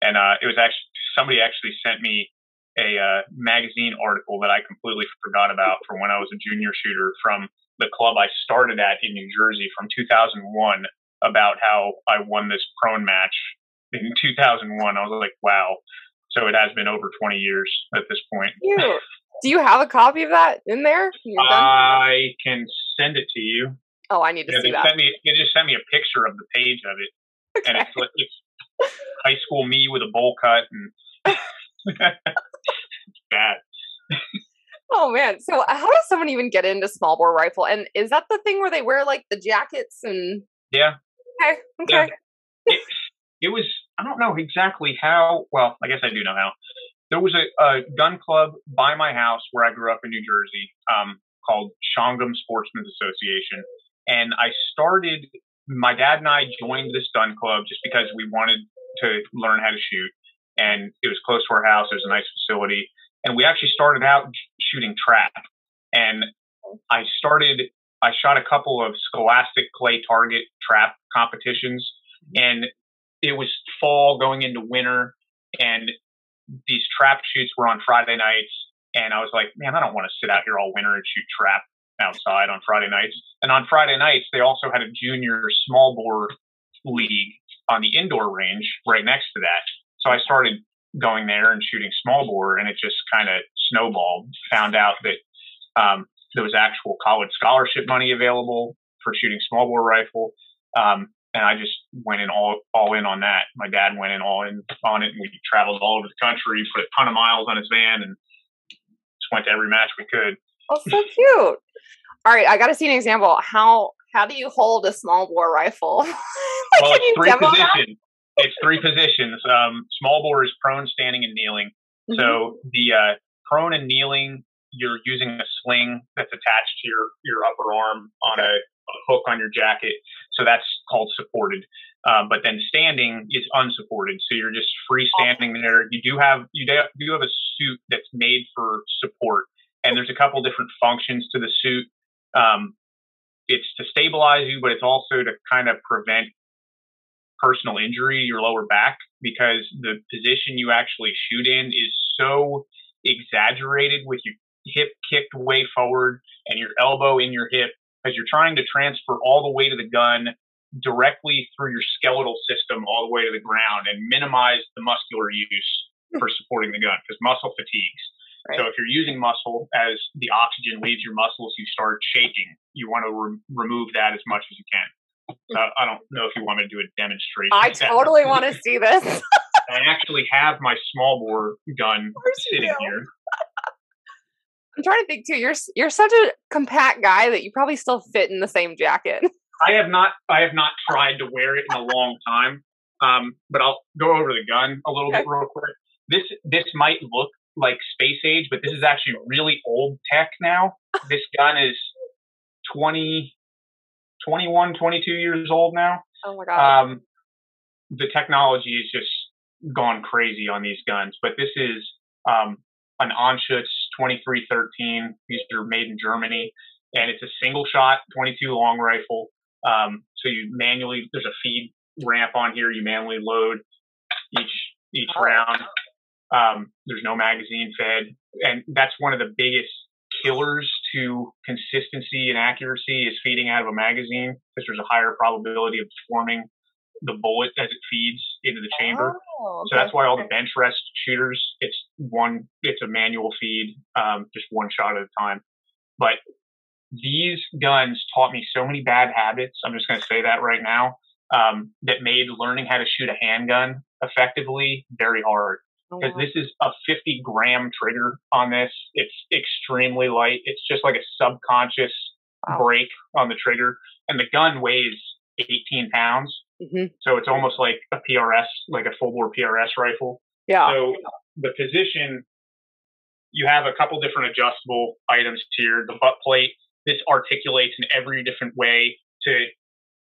And uh, it was actually somebody actually sent me a uh, magazine article that I completely forgot about from when I was a junior shooter from the club I started at in New Jersey from 2001 about how I won this prone match in 2001. I was like, wow. So it has been over 20 years at this point. Cute. Do you have a copy of that in there? I can send it to you. Oh, I need to yeah, see they that. Sent me, they just sent me a picture of the page of it, Okay. and it's, like- it's high school me with a bowl cut, and bad. Oh man. So how does someone even get into small bore rifle? And is that the thing where they wear like the jackets and Yeah, Okay. Okay. it, it was I don't know exactly how. Well, I guess I do know how. There was a, a gun club by my house where I grew up in New Jersey, um, called Shongum Sportsmen's Association, and I started. My dad and I joined this gun club just because we wanted to learn how to shoot, and it was close to our house. It was a nice facility, and we actually started out shooting trap. And I started. I shot a couple of Scholastic clay target trap competitions, and it was fall going into winter, and these trap shoots were on Friday nights. And I was like, man, I don't want to sit out here all winter and shoot trap outside on Friday nights. And on Friday nights, they also had a junior small bore league on the indoor range right next to that. So I started going there and shooting small bore, and it just kind of snowballed. Found out that um, there was actual college scholarship money available for shooting small bore rifle. Um, and I just went in all all in on that. My dad went in all in on it, and we traveled all over the country, put a ton of miles on his van, and just went to every match we could. Oh, so cute. All right, I got to see an example. How how do you hold a small bore rifle? Like, well, can it's you three positions. It's three positions. Um, small bore is prone, standing, and kneeling. Mhm. So the uh, prone and kneeling, you're using a sling that's attached to your your upper arm on a, a hook on your jacket. So that's called supported. Um, but then standing is unsupported. So you're just free standing there. You do have you do have a suit that's made for support, and there's a couple different functions to the suit. Um, it's to stabilize you, but it's also to kind of prevent personal injury your lower back because the position you actually shoot in is so exaggerated with your hip kicked way forward and your elbow in your hip because you're trying to transfer all the weight of the gun directly through your skeletal system all the way to the ground and minimize the muscular use hmm. for supporting the gun because muscle fatigues. Right. So if you're using muscle as the oxygen leaves your muscles, you start shaking. You want to re- remove that as much as you can. So I don't know if you want me to do a demonstration. I totally want to see this. I actually have my small bore gun sitting here. I'm trying to think too. You're you're such a compact guy that you probably still fit in the same jacket. I have not I have not tried to wear it in a long time. Um, but I'll go over the gun a little bit real quick. This this might look like space age, but this is actually really old tech now. This gun is 20, 21, 22 years old now. Oh my god. Um, the technology has just gone crazy on these guns, but this is um, an Anschutz 2313. These are made in Germany, and it's a single shot 22 long rifle. Um, so you manually there's a feed ramp on here. You manually load each each round. Um, there's no magazine fed, and that's one of the biggest killers to consistency and accuracy is feeding out of a magazine because there's a higher probability of forming the bullet as it feeds into the chamber. Oh, So that's why all the bench rest shooters, it's one, it's a manual feed, um, just one shot at a time. But these guns taught me so many bad habits. I'm just going to say that right now. Um, that made learning how to shoot a handgun effectively very hard Oh, because wow. this is a 50 gram trigger on this. It's extremely light. It's just like a subconscious Wow. break on the trigger, and the gun weighs 18 pounds. Mhm. So it's almost like a PRS, like a full bore PRS rifle. Yeah. So the position, you have a couple different adjustable items here. The butt plate, this articulates in every different way to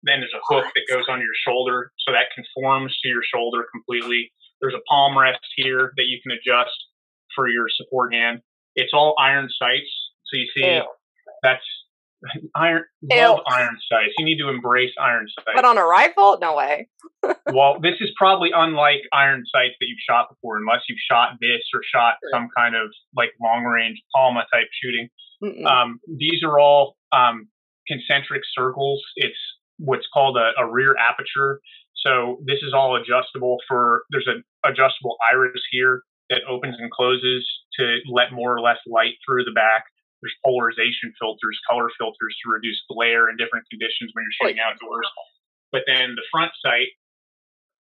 then there's a hook that goes on your shoulder so that conforms to your shoulder completely. There's a palm rest here that you can adjust for your support hand. It's all iron sights. So you see Ew. that's iron love iron sights. You need to embrace iron sights. But on a rifle, no way. well, this is probably unlike iron sights that you've shot before, unless you've shot this or shot sure. some kind of like long range Palma type shooting. Um, these are all um, concentric circles. It's what's called a, a rear aperture. So this is all adjustable for. There's an adjustable iris here that opens and closes to let more or less light through the back. There's polarization filters, color filters to reduce glare in different conditions when you're shooting outdoors. But then the front sight,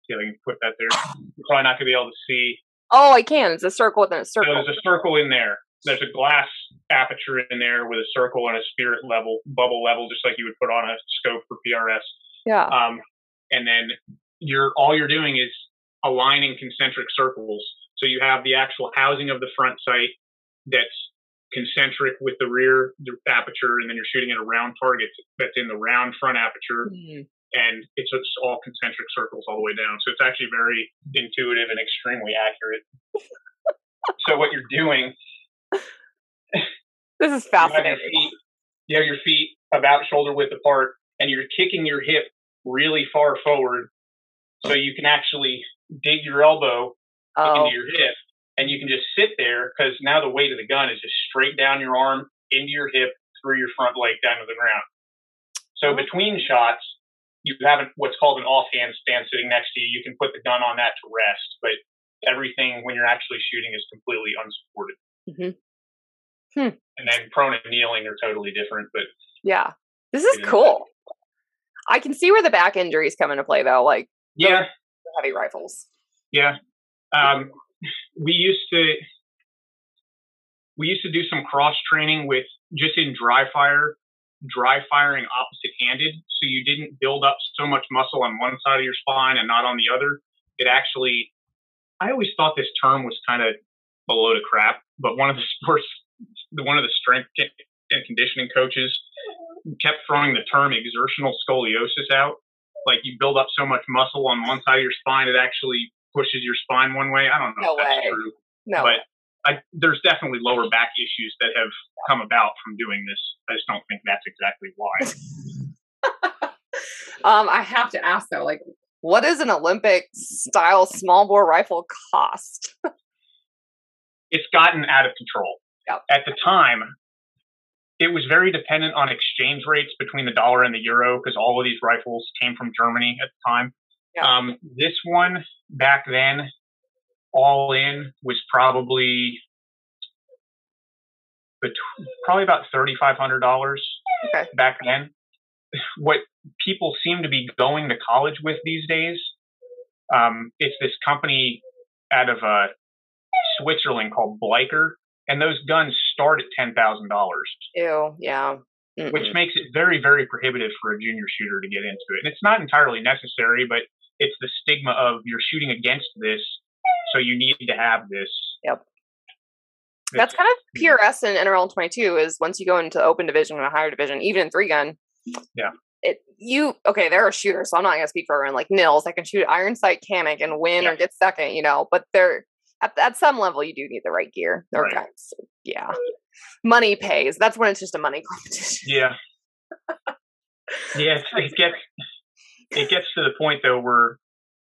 see if I can put that there. You're probably not going to be able to see. Oh, I can. It's a circle within a circle. So there's a circle in there. There's a glass aperture in there with a circle and a spirit level, bubble level, just like you would put on a scope for PRS. Yeah. Um, and then you're all you're doing is aligning concentric circles. So you have the actual housing of the front sight that's concentric with the rear aperture, and then you're shooting at a round target that's in the round front aperture. Mm-hmm. And it's, it's all concentric circles all the way down. So it's actually very intuitive and extremely accurate. so what you're doing this is fascinating. You have, your feet, you have your feet about shoulder width apart, and you're kicking your hip really far forward, so you can actually dig your elbow oh. into your hip, and you can just sit there because now the weight of the gun is just straight down your arm into your hip through your front leg down to the ground. So between shots, you have what's called an offhand stand sitting next to you. You can put the gun on that to rest, but everything when you're actually shooting is completely unsupported. Mm-hmm. Hmm. And then prone and kneeling are totally different, but yeah, this is cool. I can see where the back injuries come into play, though. Like yeah, heavy rifles. Yeah, um, we used to we used to do some cross training with just in dry fire, dry firing opposite handed, so you didn't build up so much muscle on one side of your spine and not on the other. It actually, I always thought this term was kind of a load of crap, but one of the sports one of the strength and conditioning coaches kept throwing the term exertional scoliosis out. Like you build up so much muscle on one side of your spine, it actually pushes your spine one way. I don't know no if that's way. true. No. But I, there's definitely lower back issues that have come about from doing this. I just don't think that's exactly why. um, I have to ask though, like, what does an Olympic style small bore rifle cost? it's gotten out of control. Yep. At the time, it was very dependent on exchange rates between the dollar and the euro because all of these rifles came from Germany at the time. Um, this one back then, all in, was probably probably about thirty five hundred dollars okay. back then. What people seem to be going to college with these days, um, it's this company out of uh, Switzerland called Bleiker, and those guns start at ten thousand dollars. Ew, yeah. Mm-mm. Which makes it very, very prohibitive for a junior shooter to get into it. And it's not entirely necessary, but it's the stigma of you're shooting against this, so you need to have this. Yep. That's kind of PRS and NRL 22 is once you go into open division and a higher division, even in three gun. Yeah. It you okay? There are shooters, so I'm not gonna speak for everyone. Like Nils, I can shoot iron sight Canik and win yeah. or get second, you know. But they're at, at some level you do need the right gear. Right. Yeah, money pays. That's when it's just a money competition. Yeah, yeah. It gets it gets to the point though where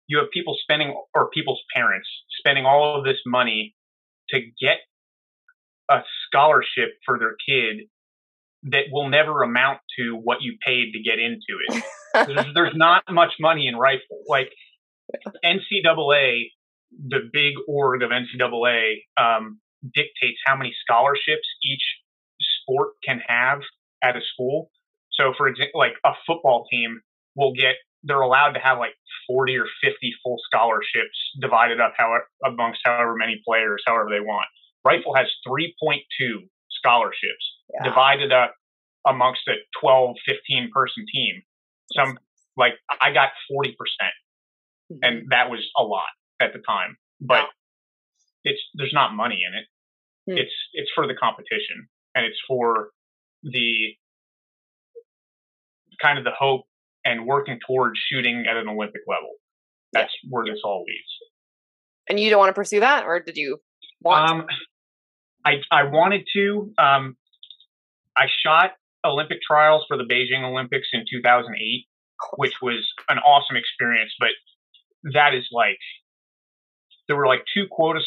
you have people spending or people's parents spending all of this money to get a scholarship for their kid that will never amount to what you paid to get into it. there's, there's, not much money in rifle. Like NCAA the big org of NCAA um, dictates how many scholarships each sport can have at a school. So, for example, like a football team will get, they're allowed to have like 40 or 50 full scholarships divided up how, amongst however many players, however they want. Rifle has 3.2 scholarships yeah. divided up amongst a 12, 15 person team. Some, like, I got 40%, percent and mm-hmm. that was a lot at the time, but it's there's not money in it. Hmm. It's it's for the competition and it's for the kind of the hope and working towards shooting at an Olympic level. That's yeah. where this all leads. And you don't want to pursue that, or did you want? Um, I I wanted to. Um, I shot Olympic trials for the Beijing Olympics in 2008, which was an awesome experience. But that is like there were like two quota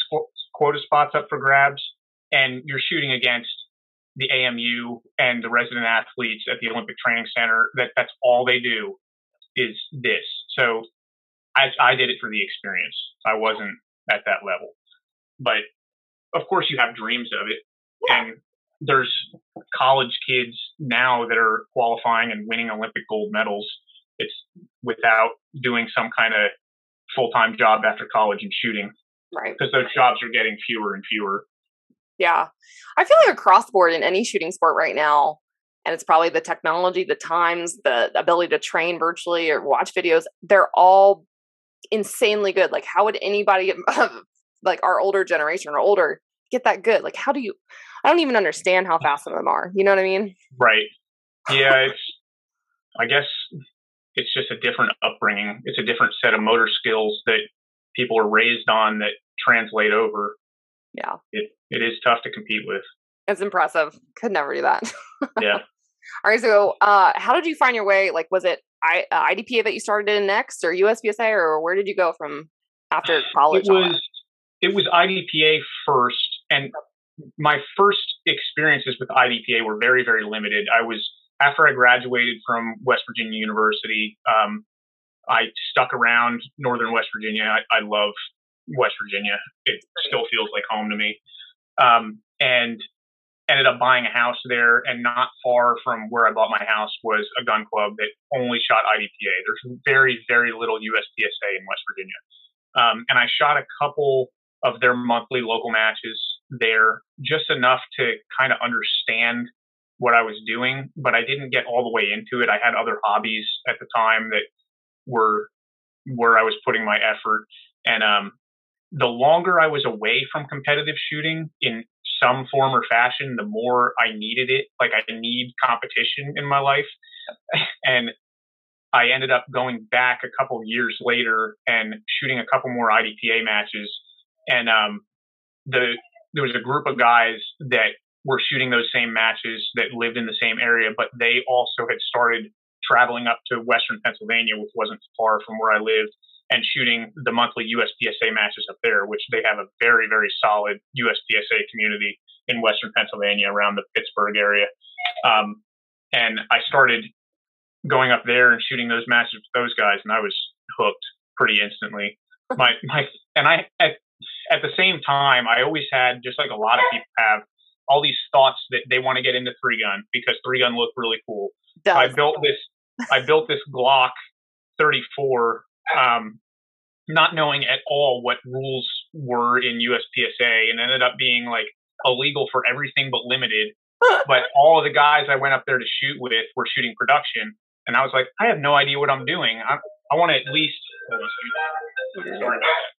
quota spots up for grabs, and you're shooting against the AMU and the resident athletes at the Olympic Training Center. That that's all they do is this. So I I did it for the experience. I wasn't at that level, but of course you have dreams of it, and there's college kids now that are qualifying and winning Olympic gold medals. It's without doing some kind of full time job after college and shooting. Right. Because those jobs are getting fewer and fewer. Yeah. I feel like across the board in any shooting sport right now, and it's probably the technology, the times, the ability to train virtually or watch videos, they're all insanely good. Like, how would anybody, like our older generation or older, get that good? Like, how do you? I don't even understand how fast some of them are. You know what I mean? Right. Yeah. It's. I guess it's just a different upbringing. It's a different set of motor skills that people are raised on that translate over. Yeah. It it is tough to compete with. It's impressive. Could never do that. yeah. All right. So, uh, how did you find your way? Like, was it I, uh, IDPA that you started in next, or USPSA, or where did you go from after college? It was it was IDPA first, and my first experiences with IDPA were very very limited. I was after I graduated from West Virginia University. Um, I stuck around Northern West Virginia. I, I love West Virginia. It still feels like home to me. Um, and ended up buying a house there. And not far from where I bought my house was a gun club that only shot IDPA. There's very, very little USPSA in West Virginia. Um, and I shot a couple of their monthly local matches there, just enough to kind of understand what I was doing, but I didn't get all the way into it. I had other hobbies at the time that were where I was putting my effort. And um, the longer I was away from competitive shooting in some form or fashion, the more I needed it. Like I need competition in my life. and I ended up going back a couple years later and shooting a couple more IDPA matches. And um, the there was a group of guys that were shooting those same matches that lived in the same area, but they also had started traveling up to Western Pennsylvania, which wasn't far from where I lived, and shooting the monthly USPSA matches up there, which they have a very, very solid USPSA community in Western Pennsylvania around the Pittsburgh area. Um, and I started going up there and shooting those matches with those guys, and I was hooked pretty instantly. My my and I at at the same time, I always had just like a lot of people have all these thoughts that they want to get into three gun because three gun looked really cool. So I built this I built this Glock 34, um, not knowing at all what rules were in USPSA, and ended up being like illegal for everything but limited. but all of the guys I went up there to shoot with were shooting production, and I was like, I have no idea what I'm doing. I, I want to at least. Sorry about that.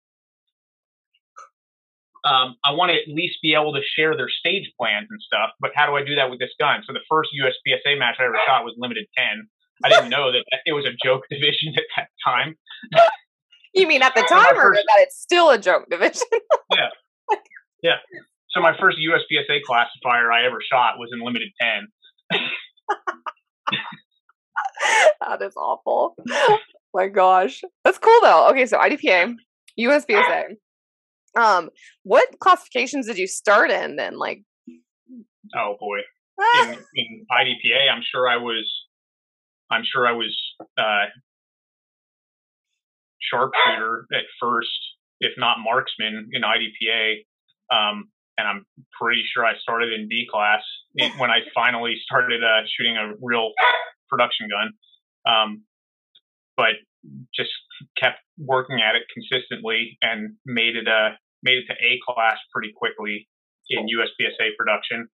Um, I want to at least be able to share their stage plans and stuff. But how do I do that with this gun? So the first USPSA match I ever shot was limited 10. I didn't know that it was a joke division at that time. You mean at the time, or first, that it's still a joke division? yeah, yeah. So my first USPSA classifier I ever shot was in limited ten. that is awful. Oh my gosh, that's cool though. Okay, so IDPA, USPSA. Um, what classifications did you start in then? Like, oh boy, in, in IDPA, I'm sure I was I'm sure I was uh, sharpshooter at first, if not marksman in IDPA. Um, and I'm pretty sure I started in D class when I finally started uh, shooting a real production gun. Um, but just kept working at it consistently and made it uh, made it to A class pretty quickly in USPSA production.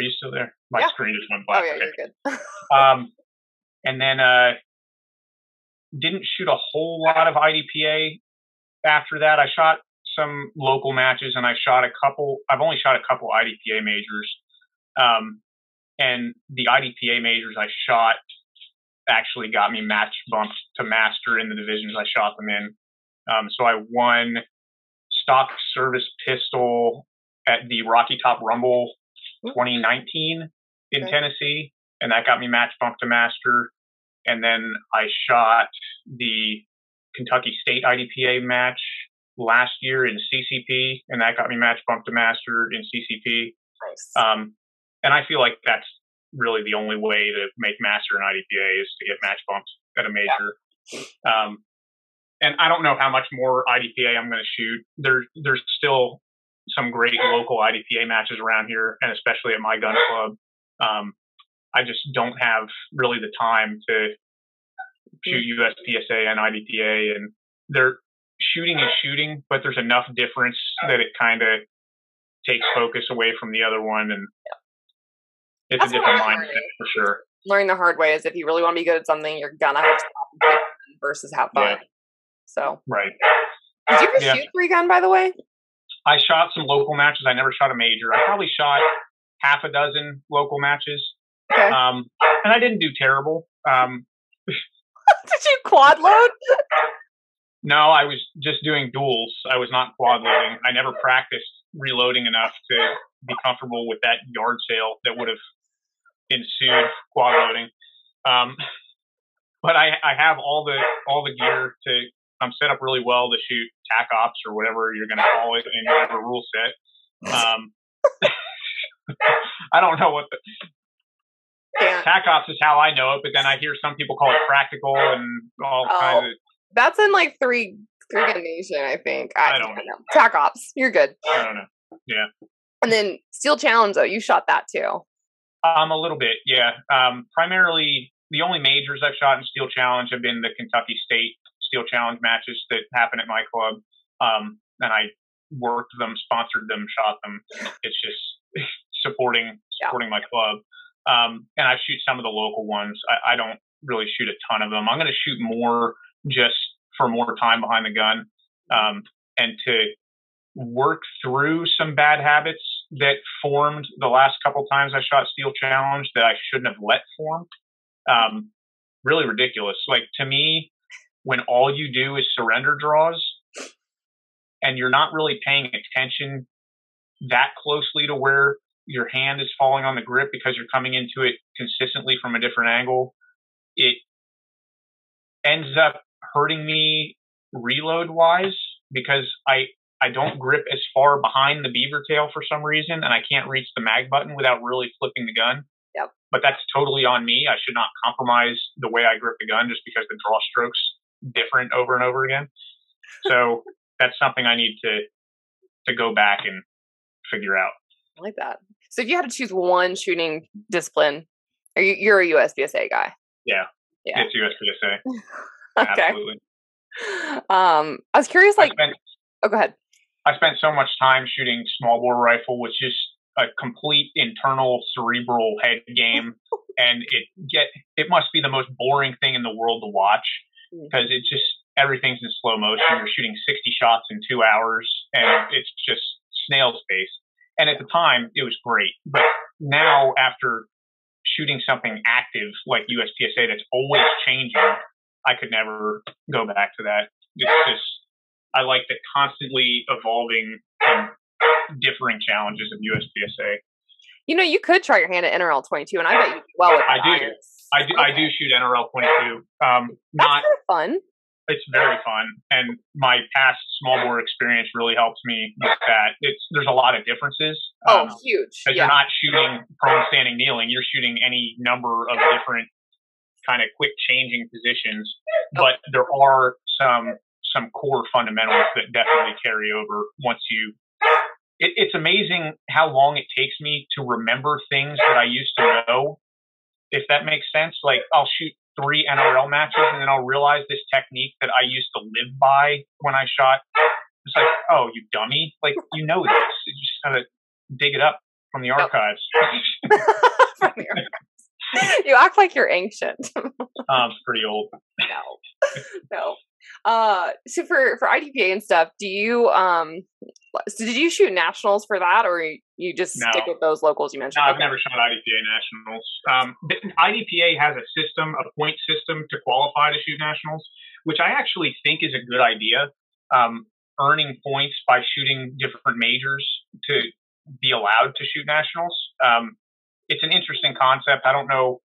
Are you still there? My yeah. screen just went black. Oh yeah, okay. you're good. um, and then uh, didn't shoot a whole lot of IDPA after that. I shot some local matches, and I shot a couple. I've only shot a couple IDPA majors, um, and the IDPA majors I shot actually got me match bumped to master in the divisions I shot them in. Um, so I won stock service pistol at the Rocky Top Rumble 2019. in okay. Tennessee, and that got me match bump to master. And then I shot the Kentucky State IDPA match last year in CCP, and that got me match bump to master in CCP. Nice. Um, and I feel like that's really the only way to make master in IDPA is to get match bumped at a major. Yeah. Um, and I don't know how much more IDPA I'm going to shoot. There, there's still some great local IDPA matches around here, and especially at my gun club. Um, I just don't have really the time to shoot USPSA and IDPA, and they're shooting is shooting, but there's enough difference that it kind of takes focus away from the other one, and it's That's a different mindset for sure. Learning the hard way is if you really want to be good at something, you're gonna have to versus have fun. Yeah. So right. Did you ever yeah. shoot three gun, by the way? I shot some local matches. I never shot a major. I probably shot half a dozen local matches. Okay. Um, and I didn't do terrible. Um, Did you quad load? no, I was just doing duels. I was not quad loading. I never practiced reloading enough to be comfortable with that yard sale that would have ensued quad loading. Um, but I, I have all the all the gear to. I'm set up really well to shoot tac ops or whatever you're going to call it in whatever rule set. Um, I don't know what the, yeah. TAC ops is how I know it, but then I hear some people call it practical and all oh, kinds of. That's in like three three nation, I think. I, I don't know. know. TAC ops, you're good. I don't know. Yeah. And then Steel Challenge, though, you shot that too. Um, a little bit, yeah. Um, primarily, the only majors I've shot in Steel Challenge have been the Kentucky State Steel Challenge matches that happen at my club. Um, and I worked them, sponsored them, shot them. It's just supporting supporting yeah. my club. Um, and I shoot some of the local ones. I, I don't really shoot a ton of them. I'm going to shoot more just for more time behind the gun um, and to work through some bad habits that formed the last couple times I shot Steel Challenge that I shouldn't have let form. Um, really ridiculous. Like to me, when all you do is surrender draws and you're not really paying attention that closely to where your hand is falling on the grip because you're coming into it consistently from a different angle, it ends up hurting me reload wise because I I don't grip as far behind the beaver tail for some reason and I can't reach the mag button without really flipping the gun. Yep. But that's totally on me. I should not compromise the way I grip the gun just because the draw strokes different over and over again. So that's something I need to to go back and figure out. I like that. So if you had to choose one shooting discipline, are you you're a USPSA guy? Yeah. Yeah. It's USPSA. okay. Absolutely. Um, I was curious, like, spent, oh, go ahead. I spent so much time shooting small bore rifle, which is a complete internal cerebral head game, and it get it must be the most boring thing in the world to watch because it's just everything's in slow motion. You're shooting 60 shots in two hours, and it's just snail's pace. And at the time, it was great. But now, after shooting something active like USPSA that's always changing, I could never go back to that. It's just, I like the constantly evolving and differing challenges of USPSA. You know, you could try your hand at NRL 22, and I bet you do well with I do. I do. Okay. I do shoot NRL 22. Um, That's not fun it's very fun, and my past small bore experience really helps me with that. It's there's a lot of differences. Oh, um, huge! Because yeah. you're not shooting prone, standing, kneeling. You're shooting any number of different kind of quick changing positions, but there are some some core fundamentals that definitely carry over once you. It, it's amazing how long it takes me to remember things that I used to know. If that makes sense, like I'll shoot three NRL matches, and then I'll realize this technique that I used to live by when I shot. It's like, oh, you dummy! Like you know this. You just gotta dig it up from the archives. you act like you're ancient. um, it's pretty old. No, no. Uh, so for for IDPA and stuff, do you um, so did you shoot nationals for that, or you just no. stick with those locals you mentioned? No, I've okay. never shot IDPA nationals. Um, IDPA has a system, a point system to qualify to shoot nationals, which I actually think is a good idea. Um, earning points by shooting different majors to be allowed to shoot nationals. Um, it's an interesting concept. I don't know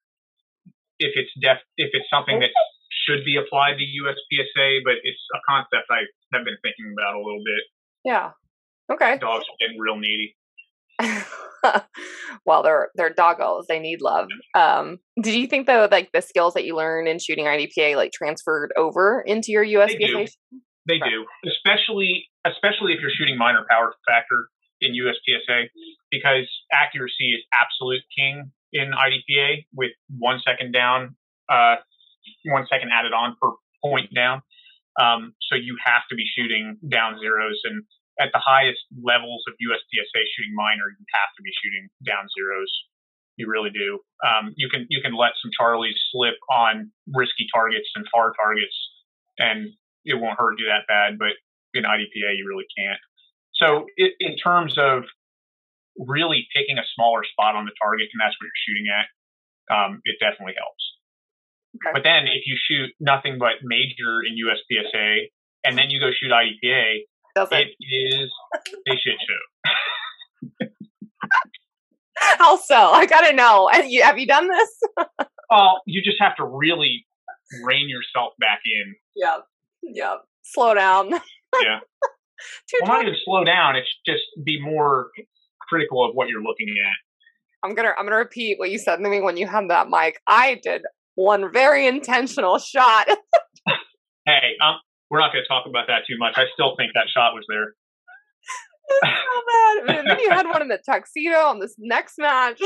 if it's def if it's something that should be applied to USPSA, but it's a concept I have been thinking about a little bit. Yeah. Okay. Dogs are getting real needy. well, they're they're doggos. They need love. Um, did you think though, like the skills that you learned in shooting IDPA, like transferred over into your USPSA? They do. They right. do, especially especially if you're shooting minor power factor in USPSA, because accuracy is absolute king in IDPA with one second down, uh, one second added on per point down. Um, so you have to be shooting down zeros and at the highest levels of USPSA shooting minor, you have to be shooting down zeros. You really do. Um, you can you can let some Charlies slip on risky targets and far targets, and it won't hurt you that bad. But in IDPA, you really can't. So it, in terms of really picking a smaller spot on the target, and that's what you're shooting at, um, it definitely helps. Okay. But then if you shoot nothing but major in USPSA, and then you go shoot IDPA, does it? It is a shit show. How so? I gotta know. Have you, have you done this? well, you just have to really rein yourself back in. Yeah. Yeah. Slow down. yeah. Well, not even slow down. It's just be more critical of what you're looking at. I'm gonna I'm gonna repeat what you said to me when you had that mike. I did one very intentional shot. hey, um, we're not going to talk about that too much. I still think that shot was there. so bad. Then you had one in the tuxedo on this next match.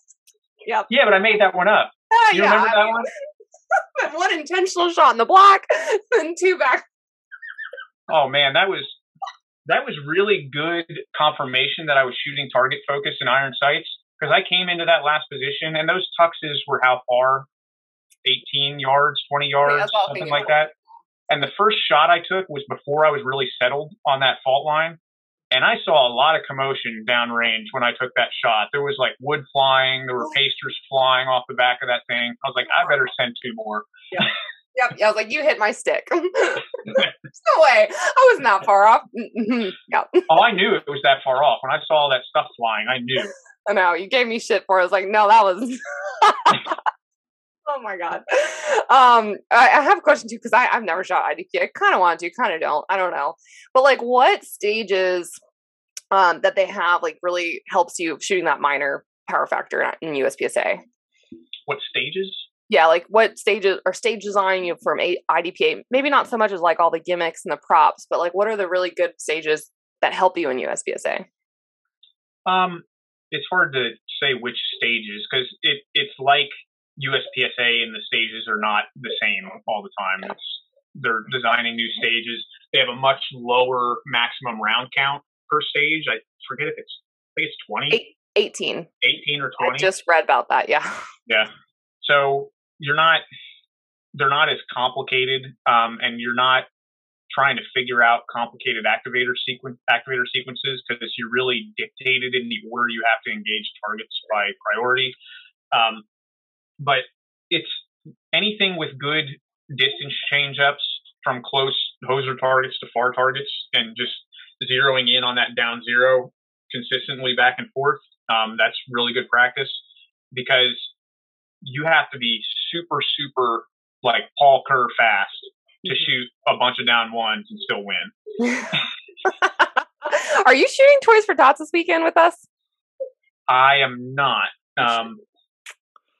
yep. Yeah, but I made that one up. Uh, you yeah, remember that I mean, one? one intentional shot in the black, and two back. Oh man, that was that was really good confirmation that I was shooting target focus and iron sights because I came into that last position and those tuxes were how far? 18 yards, 20 yards, something like that. And the first shot I took was before I was really settled on that fault line. And I saw a lot of commotion downrange when I took that shot. There was like wood flying, there were pasters flying off the back of that thing. I was like, I better send two more. Yep. Yep. I was like, you hit my stick. no way. I wasn't that far off. Mm-hmm. Oh, I knew it was that far off. When I saw all that stuff flying, I knew. I know. You gave me shit for it. I was like, no, that was oh my god. Um, I, I have a question too because I've never shot IDP. I kind of want to, kind of don't. I don't know. But like, what stages um, that they have like really helps you shooting that minor power factor in USPSA? What stages? Yeah, like what stages or stage design you from IDPA? Maybe not so much as like all the gimmicks and the props, but like what are the really good stages that help you in USPSA? Um, it's hard to say which stages because it it's like USPSA and the stages are not the same all the time. It's, they're designing new stages. They have a much lower maximum round count per stage. I forget if it's I think it's 20. 18. 18 or 20. I just read about that, yeah. Yeah. So you're not they're not as complicated um, and you're not trying to figure out complicated activator sequence activator sequences because you're really dictated in the order you have to engage targets by priority. Um, but it's anything with good distance change ups from close hoser targets to far targets and just zeroing in on that down zero consistently back and forth. Um, that's really good practice because you have to be super, super like Paul Kerr fast to mm-hmm. shoot a bunch of down ones and still win. Are you shooting Toys for Tots this weekend with us? I am not. Um,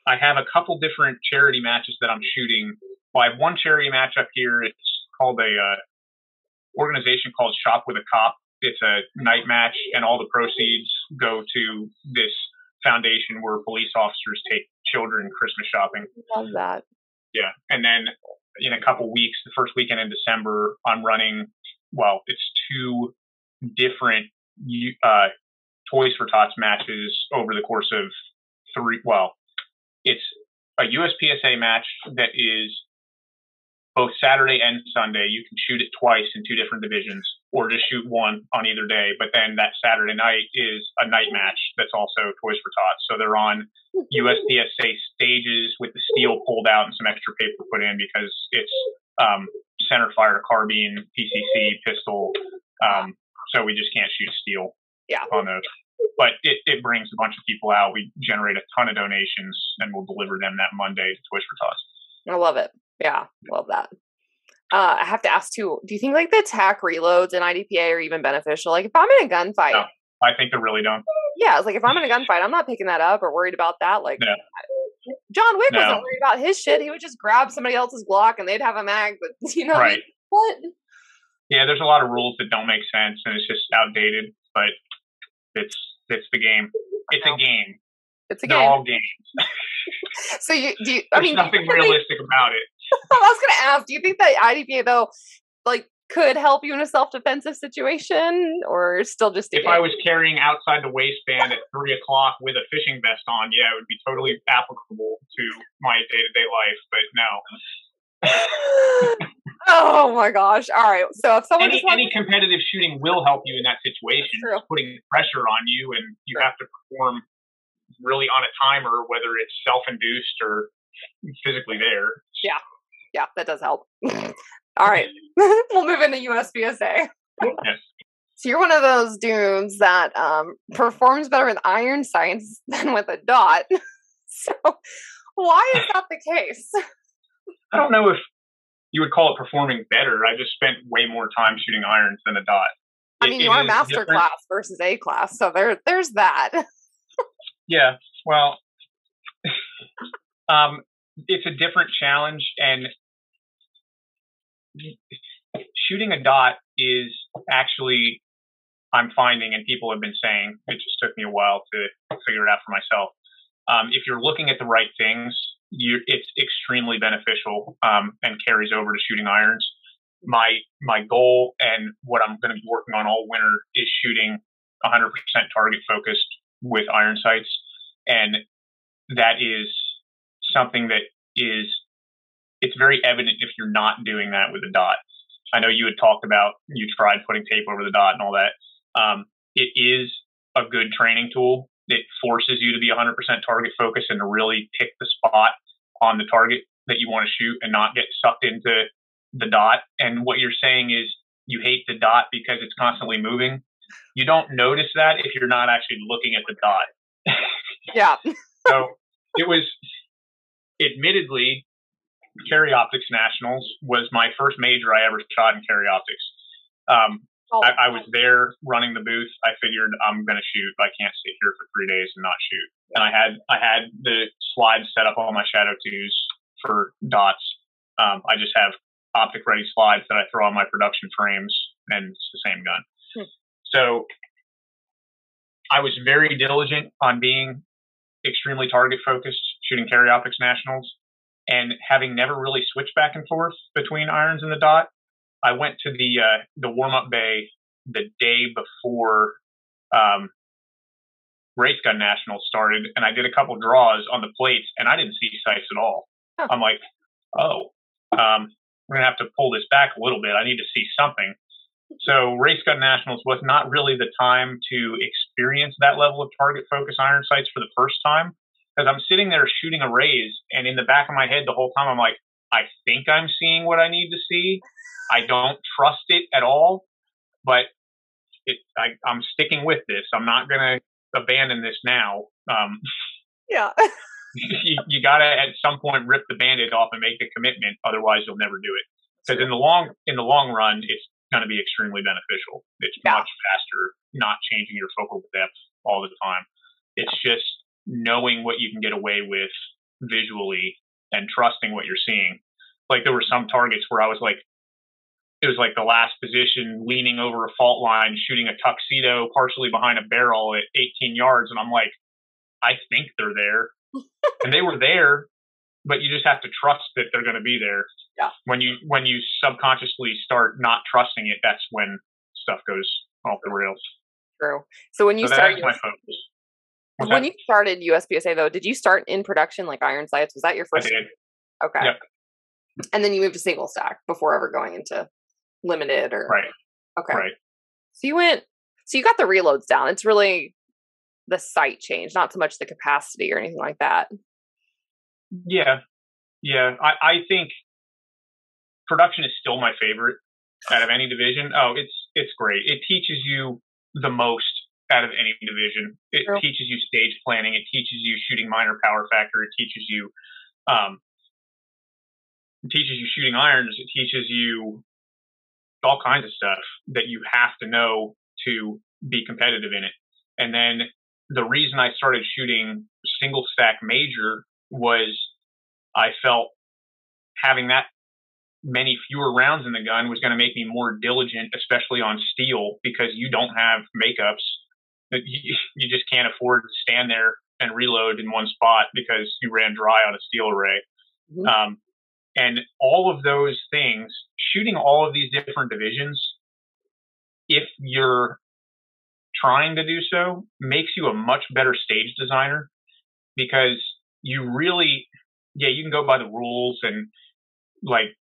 I have a couple different charity matches that I'm shooting. Well, I have one charity match up here. It's called a uh, organization called Shop with a Cop. It's a night match, and all the proceeds go to this foundation where police officers take children Christmas shopping. Love that. Yeah, and then in a couple weeks, the first weekend in December, I'm running. Well, it's two different uh, Toys for Tots matches over the course of three. Well, it's a USPSA match that is both Saturday and Sunday. You can shoot it twice in two different divisions, or just shoot one on either day. But then that Saturday night is a night match that's also Toys for Tots. So they're on USPSA stages with the steel pulled out and some extra paper put in because it's um, center fire carbine, PCC, pistol. Um, so we just can't shoot steel yeah. on those. but it, it brings a bunch of people out. We generate a ton of donations and we'll deliver them that Monday to Toys for Tots. I love it. Yeah, love that. Uh, I have to ask too. Do you think like the tack reloads in IDPA are even beneficial? Like if I'm in a gunfight, no, I think they're really don't. Yeah, it's like if I'm in a gunfight, I'm not picking that up or worried about that. Like no. John Wick no. wasn't worried about his shit. He would just grab somebody else's Glock and they'd have a mag. But you know, right? What? Yeah, there's a lot of rules that don't make sense and it's just outdated. But it's it's the game. It's a game. It's a They're game. all games. so you do. You, I There's mean, nothing realistic about it. I was going to ask. Do you think that IDPA though, like, could help you in a self-defensive situation, or still just? if? I was carrying outside the waistband at three o'clock with a fishing vest on, yeah, it would be totally applicable to my day-to-day life. But no. oh my gosh! All right. So if someone any, any competitive shooting will help you in that situation. It's putting pressure on you, and you True. have to perform really on a timer, whether it's self-induced or physically there. yeah, that does help. All right, we'll move into USPSA. Yes. So you're one of those dudes that um, performs better with iron sights than with a dot. so why is that the case? I don't know if you would call it performing better. I just spent way more time shooting irons than a dot. I mean, you are master different. class versus A class, so there, there's that. Yeah, well, um, it's a different challenge, and shooting a dot is actually, I'm finding, and people have been saying, it just took me a while to figure it out for myself. Um, if you're looking at the right things, you, it's extremely beneficial um, and carries over to shooting irons. My my goal and what I'm going to be working on all winter is shooting 100% target focused with iron sights and that is something that is it's very evident if you're not doing that with a dot. I know you had talked about you tried putting tape over the dot and all that. Um, it is a good training tool it forces you to be 100% target focused and to really pick the spot on the target that you want to shoot and not get sucked into the dot. And what you're saying is you hate the dot because it's constantly moving. You don't notice that if you're not actually looking at the dot. Yeah. so it was admittedly Carry Optics Nationals was my first major I ever shot in Carry Optics. Um, Oh, I, I was there running the booth. I figured I'm going to shoot. I can't sit here for three days and not shoot. And I had I had the slides set up on my Shadow twos for dots. Um, I just have optic ready slides that I throw on my production frames, and it's the same gun. Hmm. So I was very diligent on being extremely target focused, shooting Carry Optics Nationals, and having never really switched back and forth between irons and the dot. I went to the uh, the warm up bay the day before um, race gun nationals started, and I did a couple draws on the plates, and I didn't see sights at all. Huh. I'm like, oh, um, we're gonna have to pull this back a little bit. I need to see something. So race gun nationals was not really the time to experience that level of target focus iron sights for the first time because I'm sitting there shooting arrays, and in the back of my head the whole time I'm like, I think I'm seeing what I need to see. I don't trust it at all, but it, I, I'm sticking with this. I'm not going to abandon this now. Um, Yeah. you, you got to at some point rip the band-aid off and make the commitment. Otherwise, you'll never do it. Because in the long in the long run, it's going to be extremely beneficial. It's Yeah. much faster, not changing your focal depth all the time. It's just knowing what you can get away with visually and trusting what you're seeing. Like there were some targets where I was like, it was like the last position, leaning over a fault line, shooting a tuxedo partially behind a barrel at 18 yards, and I'm like, I think they're there, and they were there, but you just have to trust that they're going to be there. Yeah. When you when you subconsciously start not trusting it, that's when stuff goes off the rails. True. So when you so that's What's when you started USPSA though, did you start in production like iron sights? Was that your I first? did. Okay. Yep. And then you moved to single stack before ever going into limited or Right. okay. Right. So you went so you got the reloads down. It's really the sight change, not so much the capacity or anything like that. Yeah. Yeah. I, I think production is still my favorite out of any division. Oh, it's it's great. It teaches you the most out of any division. It True. teaches you stage planning. It teaches you shooting minor power factor. It teaches you, um, it teaches you shooting irons. It teaches you all kinds of stuff that you have to know to be competitive in it. And then the reason I started shooting single stack major was I felt having that many fewer rounds in the gun was going to make me more diligent, especially on steel, because you don't have makeups. You, you just can't afford to stand there and reload in one spot because you ran dry on a steel array. Mm-hmm. Um, and all of those things, shooting all of these different divisions, if you're trying to do so, makes you a much better stage designer because you really, yeah, you can go by the rules and like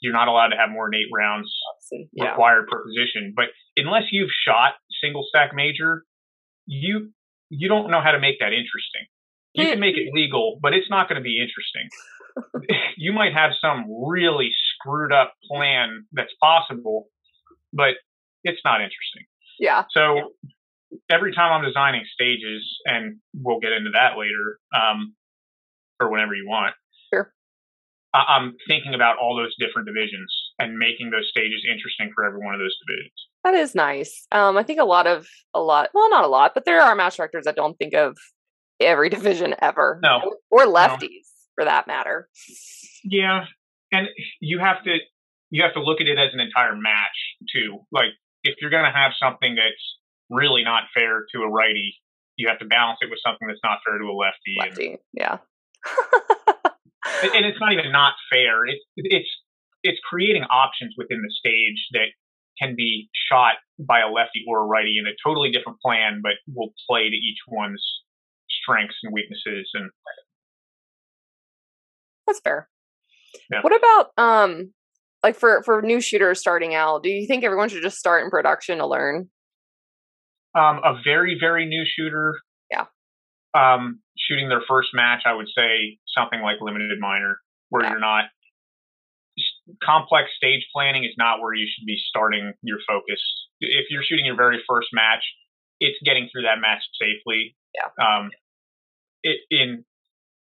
you're not allowed to have more than eight rounds yeah. required per position. But unless you've shot single stack major, you you don't know how to make that interesting. You can make it legal, but it's not going to be interesting. you might have some really screwed up plan that's possible, but it's not interesting. Yeah. So every time I'm designing stages, and we'll get into that later, um, or whenever you want. Sure. I'm thinking about all those different divisions and making those stages interesting for every one of those divisions. That is nice. Um, I think a lot of a lot, well, not a lot, but there are match directors that don't think of every division ever. No, or lefties no. for that matter. Yeah, and you have to you have to look at it as an entire match too. Like if you're going to have something that's really not fair to a righty, you have to balance it with something that's not fair to a lefty. Lefty, and, yeah. and it's not even not fair. It's it's it's creating options within the stage that can be shot by a lefty or a righty in a totally different plan, but will play to each one's strengths and weaknesses. And that's fair. Yeah. What about um, like for for new shooters starting out? Do you think everyone should just start in production to learn? Um, a very very new shooter. Yeah. Um, shooting their first match, I would say something like limited minor, where yeah. you're not complex stage planning is not where you should be starting your focus. If you're shooting your very first match, it's getting through that match safely. Yeah. Um, it in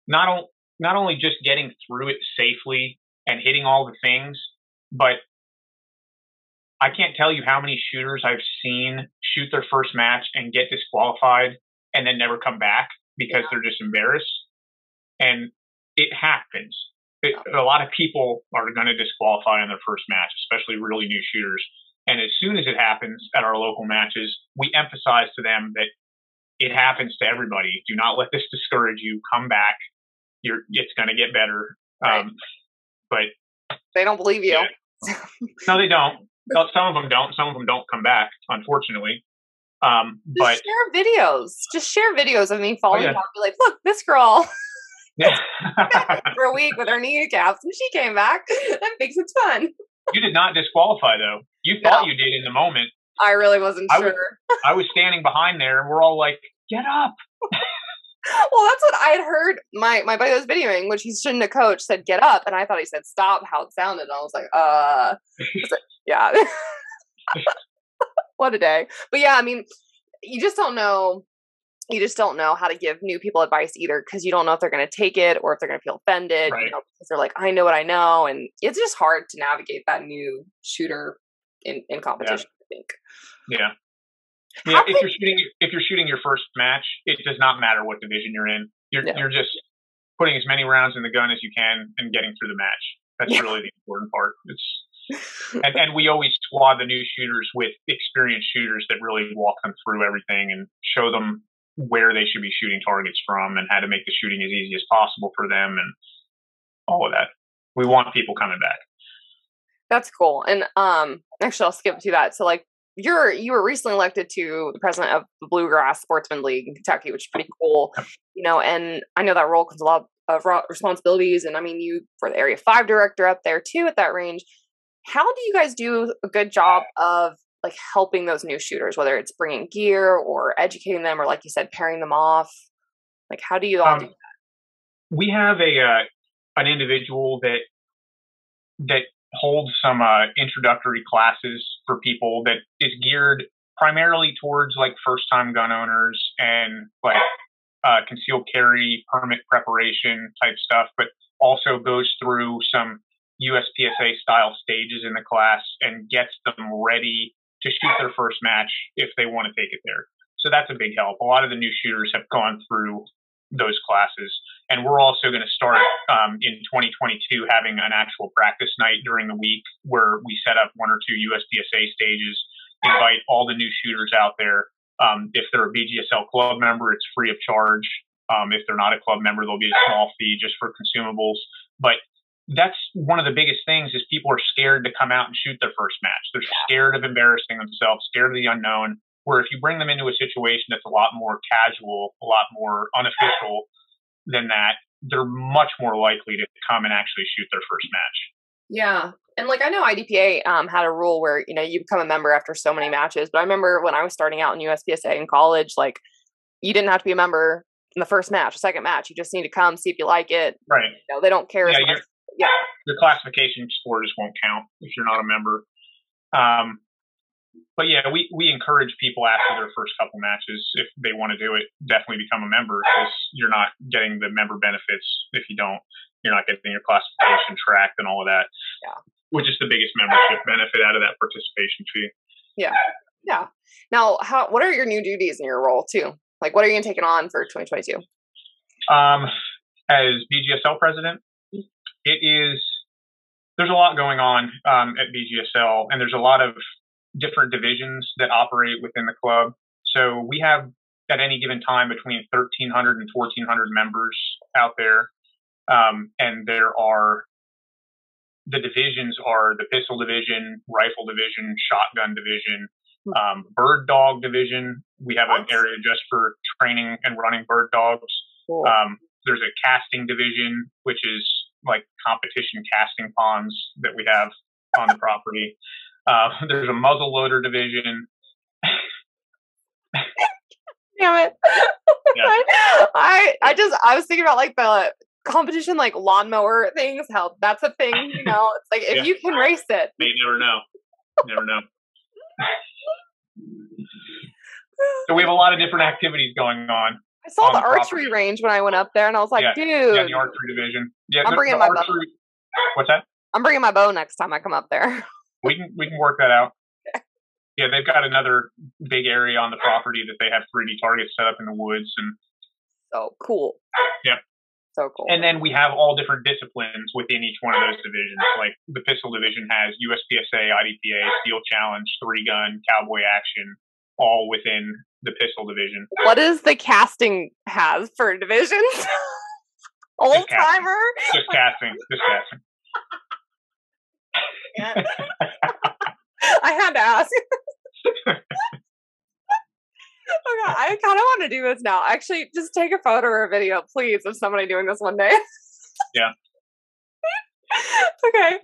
not only not only just getting through it safely and hitting all the things, but I can't tell you how many shooters I've seen shoot their first match and get disqualified and then never come back because yeah. they're just embarrassed. And it happens. It, a lot of people are going to disqualify in their first match, especially really new shooters. And as soon as it happens at our local matches, we emphasize to them that it happens to everybody. Do not let this discourage you. Come back. You're, it's going to get better. Right. Um, but they don't believe you. Yeah. no, they don't. Some of them don't. Some of them don't come back, unfortunately. Um, but Just share videos. Just share videos of me falling oh, yeah. down. Be like, look, this girl. for a week with her kneecaps, and she came back. That makes it fun. you did not disqualify though. You thought no. you did in the moment. I really wasn't I sure. Was, I was standing behind there, and we're all like, "Get up!" well, that's what I had heard. My my buddy was videoing, which he shouldn't have coached, said "Get up," and I thought he said "Stop." How it sounded, and I was like, "Uh, yeah." what a day! But yeah, I mean, you just don't know you just don't know how to give new people advice either because you don't know if they're going to take it or if they're going to feel offended right. you know, because they're like i know what i know and it's just hard to navigate that new shooter in, in competition yeah. i think yeah yeah, if you're shooting if you're shooting your first match, it does not matter what division you're in. You're you're just putting as many rounds in the gun as you can and getting through the match. That's yeah. really the important part. It's and, and we always squad the new shooters with experienced shooters that really walk them through everything and show them where they should be shooting targets from and how to make the shooting as easy as possible for them and all of that. We want people coming back. That's cool. And um actually I'll skip to that. So like you're you were recently elected to the president of the Bluegrass Sportsman League in Kentucky, which is pretty cool. You know, and I know that role comes a lot of responsibilities. And I mean, you for the Area Five director up there too at that range. How do you guys do a good job of like helping those new shooters, whether it's bringing gear or educating them, or like you said, pairing them off? Like, how do you all um, do that? We have a uh, an individual that that holds some uh, introductory classes for people that is geared primarily towards like first time gun owners and like uh, concealed carry permit preparation type stuff, but also goes through some USPSA style stages in the class and gets them ready to shoot their first match if they want to take it there. So that's a big help. A lot of the new shooters have gone through those classes. And we're also going to start um, in 2022 having an actual practice night during the week where we set up one or two USPSA stages, invite all the new shooters out there. Um, if they're a BGSL club member, it's free of charge. Um, if they're not a club member, there'll be a small fee just for consumables. But that's one of the biggest things is people are scared to come out and shoot their first match. They're scared of embarrassing themselves, scared of the unknown. Where if you bring them into a situation that's a lot more casual, a lot more unofficial than that, they're much more likely to come and actually shoot their first match. Yeah. And like I know IDPA um, had a rule where, you know, you become a member after so many matches. But I remember when I was starting out in USPSA in college, like you didn't have to be a member in the first match, the second match. You just need to come, see if you like it. Right. You know, they don't care. Yeah, yeah. Your classification score just won't count if you're not a member. Um, but yeah, we, we encourage people after their first couple matches, if they want to do it, definitely become a member because you're not getting the member benefits if you don't. You're not getting your classification tracked and all of that. Yeah. Which is the biggest membership benefit out of that participation fee. Yeah. Yeah. Now, how what are your new duties in your role too? Like, what are you taking on for 2022? Um, as BGSL president, it is there's a lot going on um, at BGSL, and there's a lot of different divisions that operate within the club. So we have at any given time between 1,300 and 1,400 members out there. Um, and there are the divisions are the pistol division, rifle division, shotgun division, hmm. um, bird dog division. We have an area just for training and running bird dogs. Cool. Um, there's a casting division, which is like competition casting ponds that we have on the property. Uh, there's a muzzle loader division. Damn it! Yeah. I I just I was thinking about like the competition like lawnmower things. How that's a thing, you know? It's like if yeah. you can race it, you never know. Never know. so we have a lot of different activities going on. I saw the, the archery range when I went up there, and I was like, yeah, dude, yeah, the archery division. Yeah, I'm the, bringing the my archery, bow. What's that? I'm bringing my bow next time I come up there. we can we can work that out. Yeah, they've got another big area on the property that they have 3D targets set up in the woods and. So cool. Yeah. So cool. And then we have all different disciplines within each one of those divisions. Like the pistol division has USPSA, IDPA, Steel Challenge, three gun, cowboy action, all within the pistol division. What does the casting have for divisions? Old timer? Just casting. Just casting. I had to ask. okay, I kind of want to do this now. Actually, just take a photo or a video, please, of somebody doing this one day. yeah. okay.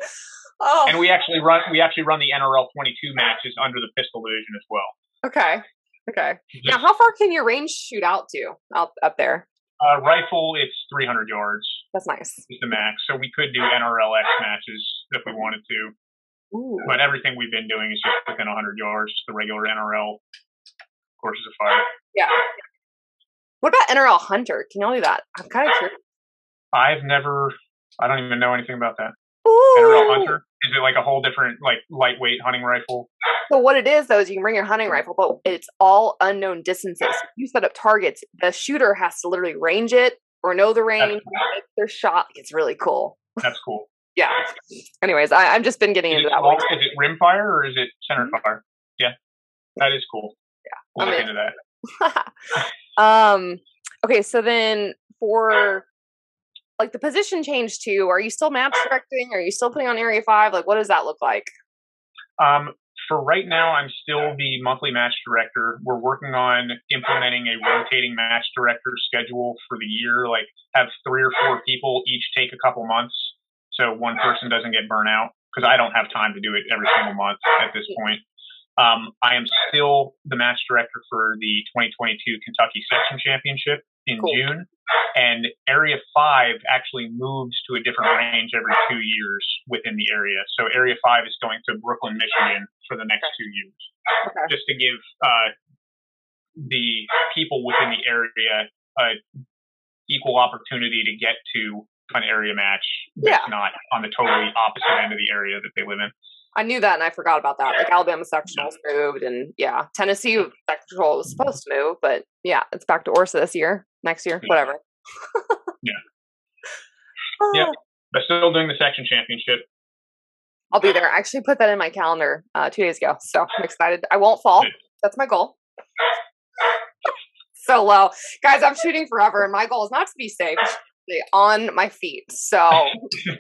Oh. And we actually run we actually run the NRL 22 matches under the pistol division as well. Okay. Okay. Just, now, how far can your range shoot out to out up there? Uh, rifle, it's 300 yards. That's nice. Is the max. So we could do NRLX matches if we wanted to. Ooh. But everything we've been doing is just within 100 yards, just the regular NRL courses of fire. Yeah. What about NRL Hunter? Can y'all do that? I'm kind of curious. I've never, I don't even know anything about that. Ooh. NRL Hunter? Is it like a whole different, like lightweight hunting rifle? So what it is though is you can bring your hunting rifle, but it's all unknown distances. You set up targets. The shooter has to literally range it or know the range. Cool. Their shot. It's really cool. That's cool. yeah. Anyways, I, have just been getting is into that. Long, is it rimfire or is it center mm-hmm. fire? Yeah, that is cool. Yeah, we'll look into that. um. Okay, so then for like the position changed too, are you still match directing? Are you still putting on Area Five? Like, what does that look like? Um, for right now, I'm still the monthly match director. We're working on implementing a rotating match director schedule for the year, like have three or four people each take a couple months so one person doesn't get burnt out because I don't have time to do it every single month at this point. Um, I am still the match director for the 2022 Kentucky Section Championship, in Cool. June, and Area 5 actually moves to a different range every two years within the area. So Area 5 is going to Brooklyn, Michigan for the next two years, Okay. just to give uh, the people within the area a equal opportunity to get to an area match that's Yeah. not on the totally opposite end of the area that they live in. I knew that and I forgot about that. Like Alabama sectionals moved and yeah, Tennessee sectional was supposed to move, but yeah, it's back to Orsa this year, next year, whatever. Yeah. Ah, Yep. But still doing the section championship. I'll be there. I actually put that in my calendar uh, two days ago, so I'm excited. I won't fall. That's my goal. so low, guys. I'm shooting forever, and my goal is not to be safe, on my feet. So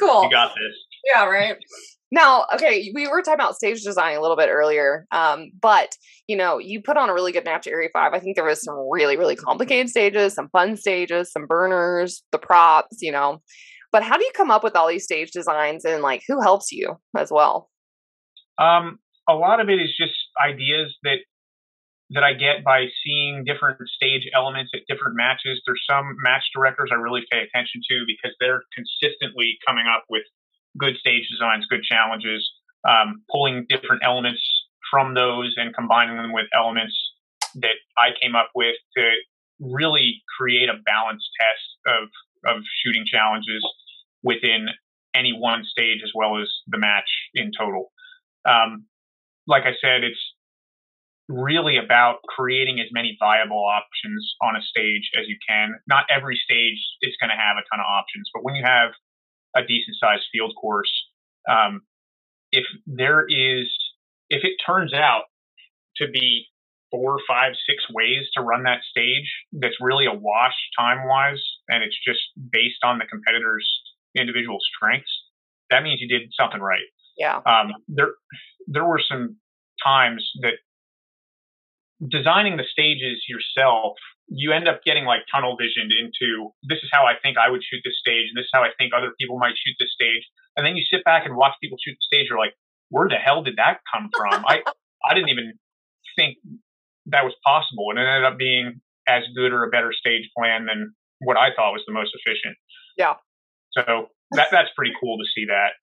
cool. You got this. Yeah, right. Now, okay, we were talking about stage design a little bit earlier, um, but you know, you put on a really good match at Area Five. I think there was some really, really complicated stages, some fun stages, some burners, the props, you know. But how do you come up with all these stage designs, and like, who helps you as well? Um, a lot of it is just ideas that that I get by seeing different stage elements at different matches. There's some match directors I really pay attention to because they're consistently coming up with good stage designs, good challenges, um, pulling different elements from those and combining them with elements that I came up with to really create a balanced test of of shooting challenges within any one stage as well as the match in total. Um, like I said, it's really about creating as many viable options on a stage as you can. Not every stage is going to have a ton of options, but when you have a decent sized field course, um, if there is, if it turns out to be four, five, six ways to run that stage that's really a wash time wise, and it's just based on the competitor's individual strengths, that means you did something right Yeah, um, there there were some times that designing the stages yourself, you end up getting like tunnel visioned into this is how I think I would shoot this stage, and this is how I think other people might shoot this stage, and then you sit back and watch people shoot the stage. You're like, where the hell did that come from? I I didn't even think that was possible, and it ended up being as good or a better stage plan than what I thought was the most efficient. Yeah. So that that's pretty cool to see that.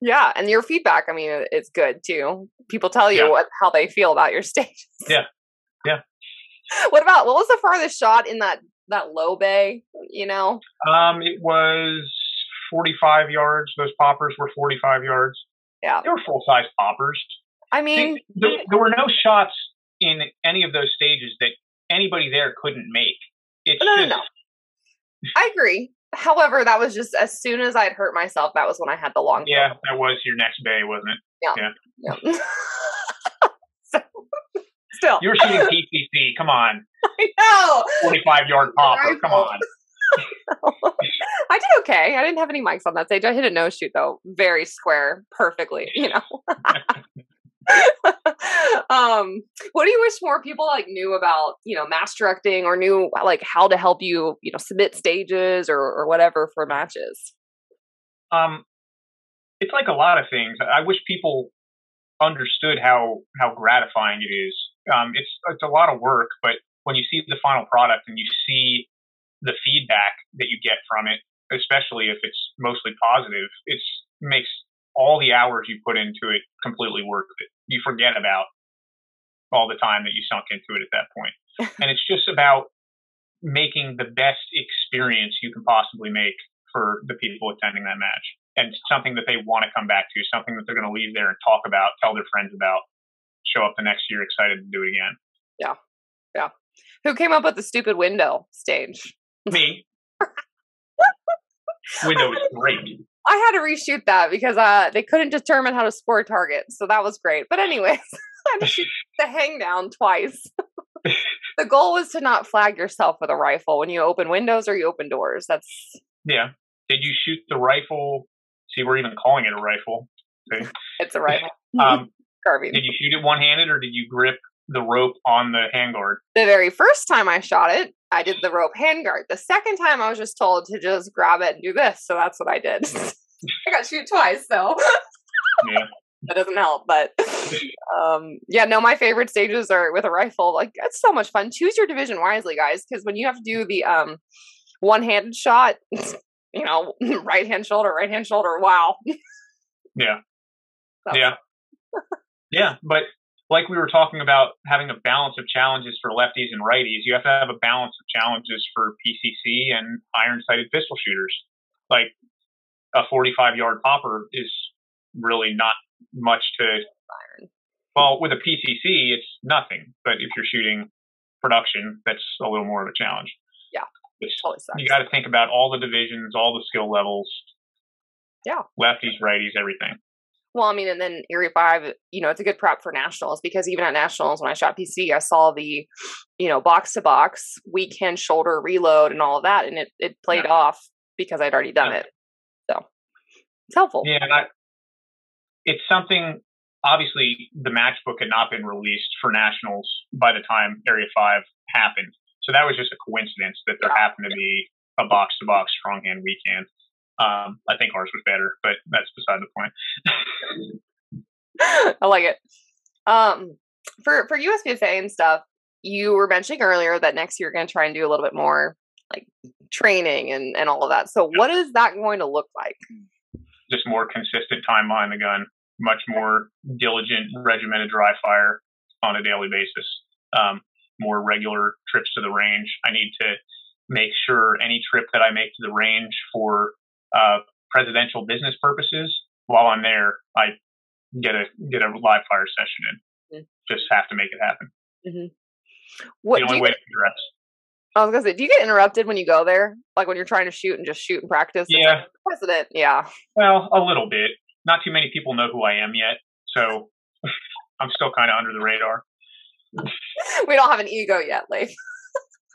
Yeah, and your feedback. I mean, it's good too. People tell you Yeah. what how they feel about your stages. Yeah. Yeah. what about what was the farthest shot in that that low bay? You know, Um, it was 45 yards. Those poppers were 45 yards. Yeah. They were full size poppers. I mean, there, there were no shots in any of those stages that anybody there couldn't make. It's No, no, no. I agree. However, that was just as soon as I'd hurt myself, that was when I had the long. yeah, that was your next bay, wasn't it? Yeah. so, still, You were shooting PCC. Come on. I know. 45 yard popper. Come on. I did okay. I didn't have any mikes on that stage. I hit a no shoot though, very square, perfectly. You know. um, what do you wish more people like knew about, you know, match directing or knew like how to help you, you know, submit stages or or whatever for matches? Um, it's like a lot of things. I wish people understood how how gratifying it is. Um, it's it's a lot of work, but when you see the final product and you see the feedback that you get from it, especially if it's mostly positive, it makes all the hours you put into it completely worth it. You forget about all the time that you sunk into it at that point, and it's just about making the best experience you can possibly make for the people attending that match and something that they want to come back to, something that they're going to leave there and talk about, tell their friends about, show up the next year excited to do it again. Yeah. Yeah. Who came up with the stupid window stage? Me. Window was great. I had to reshoot that because uh, they couldn't determine how to score a target, so that was great. But anyways, I had to shoot the hang down twice. the goal was to not flag yourself with a rifle when you open windows or you open doors. That's Yeah. Did you shoot the rifle? See, we're even calling it a rifle. See? it's a rifle. Um, Carbine. did you shoot it one handed or did you grip the rope on the handguard? the very first time I shot it, I did the rope handguard. The second time, I was just told to just grab it and do this, so that's what I did. I got shoot twice, so Yeah. that doesn't help. But um, yeah, no, my favorite stages are with a rifle. Like it's so much fun. Choose your division wisely, guys, because when you have to do the um, one-handed shot, you know, right hand shoulder, right hand shoulder. Wow. Yeah. yeah. yeah, but like we were talking about having a balance of challenges for lefties and righties, you have to have a balance of challenges for PCC and iron sighted pistol shooters. Like a 45 yard popper is really not much to. Well, with a PCC, it's nothing. But if you're shooting production, that's a little more of a challenge. Yeah. Totally you got to think about all the divisions, all the skill levels. Yeah. Lefties, righties, everything. Well, I mean, and then Area 5, uh, you know, it's a good prep for nationals because even at nationals, when I shot PC, I saw the, you know, box to box, weekend shoulder reload and all of that. And it, it played yeah. off because I'd already done yeah. it. So it's helpful. Yeah. And I, it's something, obviously, the matchbook had not been released for nationals by the time Area 5 happened. So that was just a coincidence that there yeah. happened to be a box to box strong hand weekend. Um, I think ours was better, but that's beside the point. I like it. Um, for for USPSA and stuff, you were mentioning earlier that next year you're going to try and do a little bit more like training and and all of that. So, what is that going to look like? Just more consistent time behind the gun, much more diligent, regimented dry fire on a daily basis. Um, more regular trips to the range. I need to make sure any trip that I make to the range for uh, presidential business purposes, while I'm there, I get a get a live fire session in. Mm-hmm. Just have to make it happen. Mm-hmm. What, the only way get, to dress. I was gonna say, do you get interrupted when you go there? Like when you're trying to shoot and just shoot and practice? Yeah. Like, president, yeah. Well, a little bit. Not too many people know who I am yet, so I'm still kind of under the radar. we don't have an ego yet, like.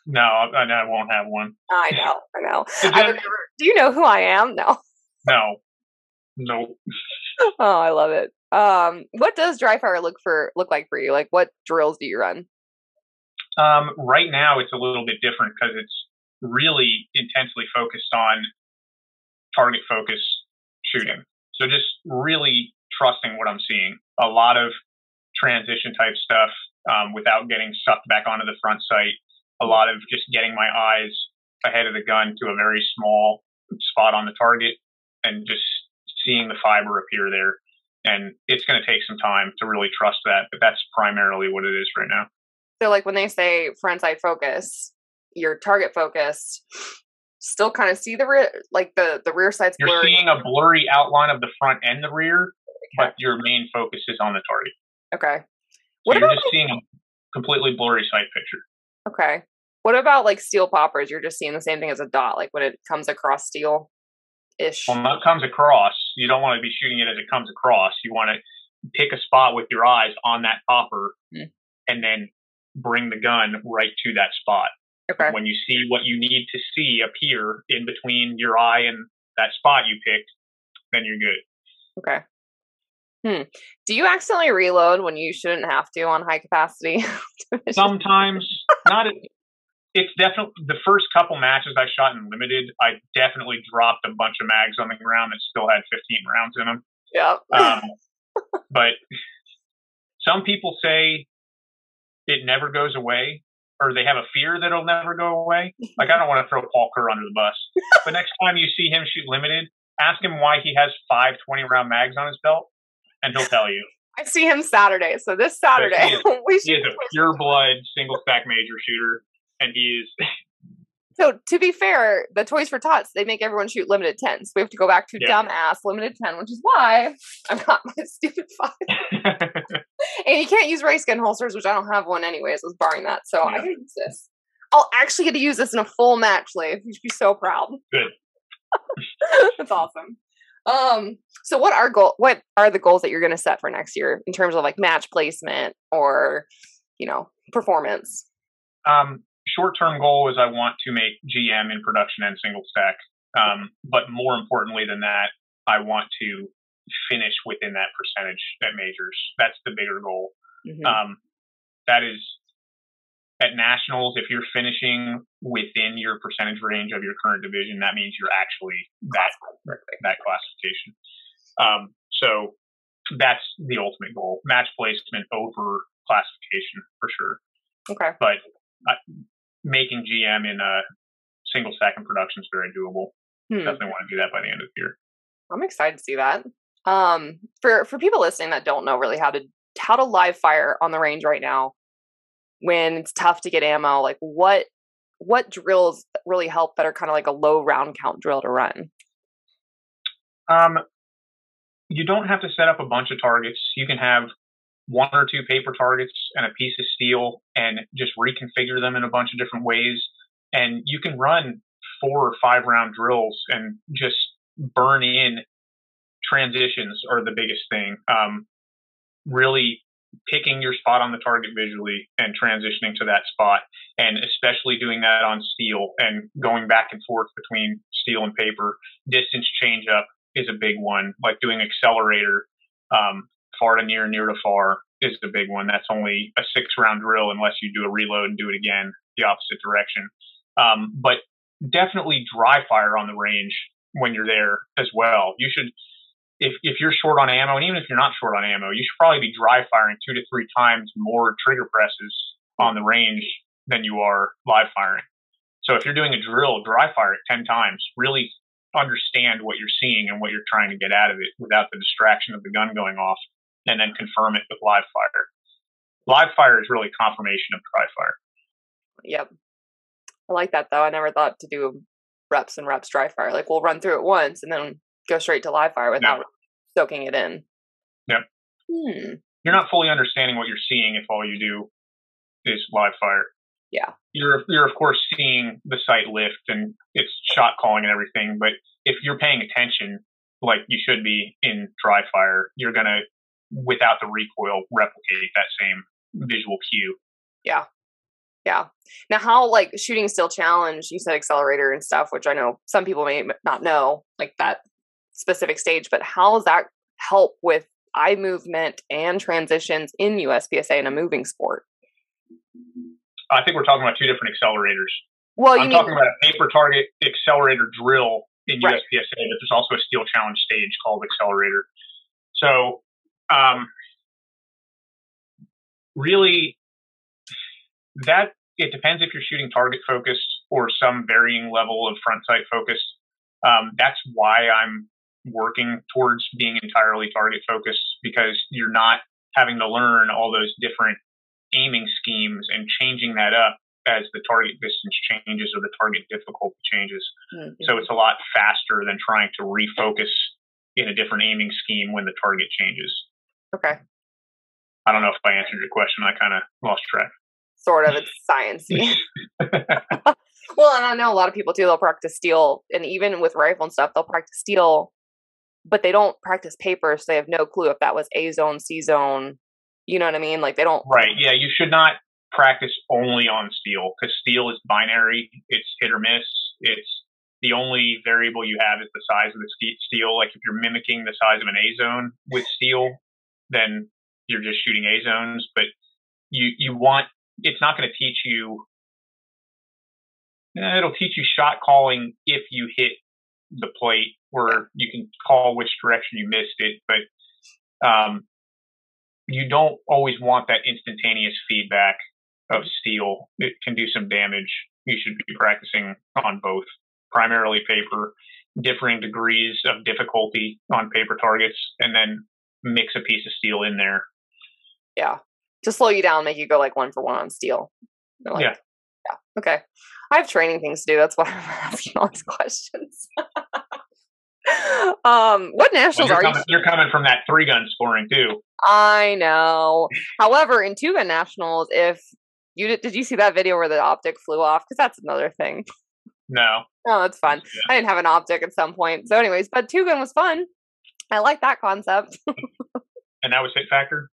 No, I, I won't have one. I know, I know. I never, do you know who I am? No. No. No. oh, I love it. Um, what does dry fire look for look like for you? Like, what drills do you run? Um, right now, it's a little bit different because it's really intensely focused on target focus shooting. So just really trusting what I'm seeing. A lot of transition type stuff um, without getting sucked back onto the front sight a lot of just getting my eyes ahead of the gun to a very small spot on the target and just seeing the fiber appear there. And it's going to take some time to really trust that, but that's primarily what it is right now. So, like when they say front sight focus, your target focused, still kind of see the rear, like the the rear side's You're blurry. seeing a blurry outline of the front and the rear, but your main focus is on the target. Okay. So what you're just seeing a completely blurry sight picture. Okay. What about like steel poppers? You're just seeing the same thing as a dot, like when it comes across steel ish. When it comes across, you don't want to be shooting it as it comes across. You want to pick a spot with your eyes on that popper mm. and then bring the gun right to that spot. Okay. When you see what you need to see appear in between your eye and that spot you picked, then you're good. Okay. Hmm. Do you accidentally reload when you shouldn't have to on high capacity? Sometimes, not it's definitely the first couple matches I shot in limited. I definitely dropped a bunch of mags on the ground that still had 15 rounds in them. Yeah. Um, but some people say it never goes away, or they have a fear that it'll never go away. Like I don't want to throw Paul Kerr under the bus, but next time you see him shoot limited, ask him why he has five 20 round mags on his belt, and he'll tell you. I see him Saturday, so this Saturday he is, we he is a pure blood single stack major shooter and he's. So to be fair, the Toys for Tots they make everyone shoot limited ten, so we have to go back to yeah. dumbass limited ten, which is why I've got my stupid five. and you can't use race gun holsters, which I don't have one anyways. I was barring that, so yeah. I can use this. I'll actually get to use this in a full match, Lafe. You should be so proud. Good. That's awesome. Um, so what are goal what are the goals that you're gonna set for next year in terms of like match placement or you know, performance? Um, short term goal is I want to make GM in production and single stack. Um, but more importantly than that, I want to finish within that percentage at majors. That's the bigger goal. Mm-hmm. Um, that is at nationals. If you're finishing within your percentage range of your current division, that means you're actually that that classification. Um, so that's the ultimate goal: match placement over classification for sure. Okay. But making GM in a single second production is very doable. Hmm. Definitely want to do that by the end of the year. I'm excited to see that. Um, for for people listening that don't know really how to how to live fire on the range right now, when it's tough to get ammo, like what what drills really help that are kind of like a low round count drill to run? Um, you don't have to set up a bunch of targets. You can have one or two paper targets and a piece of steel and just reconfigure them in a bunch of different ways. And you can run four or five round drills and just burn in transitions are the biggest thing. Um, really picking your spot on the target visually and transitioning to that spot, and especially doing that on steel and going back and forth between steel and paper. Distance change up is a big one, like doing accelerator um, far to near, near to far is the big one. That's only a six round drill unless you do a reload and do it again the opposite direction. Um, but definitely dry fire on the range when you're there as well. You should if, if you're short on ammo, and even if you're not short on ammo, you should probably be dry firing two to three times more trigger presses on the range than you are live firing. So if you're doing a drill, dry fire it 10 times. Really understand what you're seeing and what you're trying to get out of it without the distraction of the gun going off, and then confirm it with live fire. Live fire is really confirmation of dry fire. Yep. I like that though. I never thought to do reps and reps dry fire. Like we'll run through it once and then go straight to live fire without soaking it in. Yep. Hmm. You're not fully understanding what you're seeing if all you do is live fire. Yeah. You're you're of course seeing the sight lift and it's shot calling and everything, but if you're paying attention like you should be in dry fire, you're gonna without the recoil replicate that same visual cue. Yeah. Yeah. Now, how like shooting steel challenge? You said accelerator and stuff, which I know some people may not know, like that specific stage, but how does that help with eye movement and transitions in USPSA in a moving sport? I think we're talking about two different accelerators. Well, I'm mean, talking about a paper target accelerator drill in right. USPSA, but there's also a steel challenge stage called accelerator. So, um, really, that it depends if you're shooting target focus or some varying level of front sight focus. Um, that's why I'm working towards being entirely target focused because you're not having to learn all those different aiming schemes and changing that up as the target distance changes or the target difficulty changes. Mm-hmm. So it's a lot faster than trying to refocus in a different aiming scheme when the target changes. Okay. I don't know if I answered your question. I kind of lost track. Sort of. It's sciencey. well, and I know a lot of people too. They'll practice steel, and even with rifle and stuff, they'll practice steel but they don't practice paper, so they have no clue if that was A zone, C zone. You know what I mean? Like they don't. Right. Yeah. You should not practice only on steel because steel is binary. It's hit or miss. It's the only variable you have is the size of the steel. Like if you're mimicking the size of an A zone with steel, then you're just shooting A zones. But you you want it's not going to teach you. Eh, it'll teach you shot calling if you hit the plate where you can call which direction you missed it, but um, you don't always want that instantaneous feedback of steel. It can do some damage. You should be practicing on both, primarily paper, differing degrees of difficulty on paper targets, and then mix a piece of steel in there. Yeah, to slow you down, make you go like one for one on steel. Like, yeah. Yeah. Okay. I have training things to do. That's why I'm asking all these questions. um, what nationals well, are coming, you? You're coming from that three gun scoring too. I know. However, in two gun nationals, if you did, did you see that video where the optic flew off? Because that's another thing. No. Oh, that's fun. Yeah. I didn't have an optic at some point. So, anyways, but two gun was fun. I like that concept. and that was hit factor.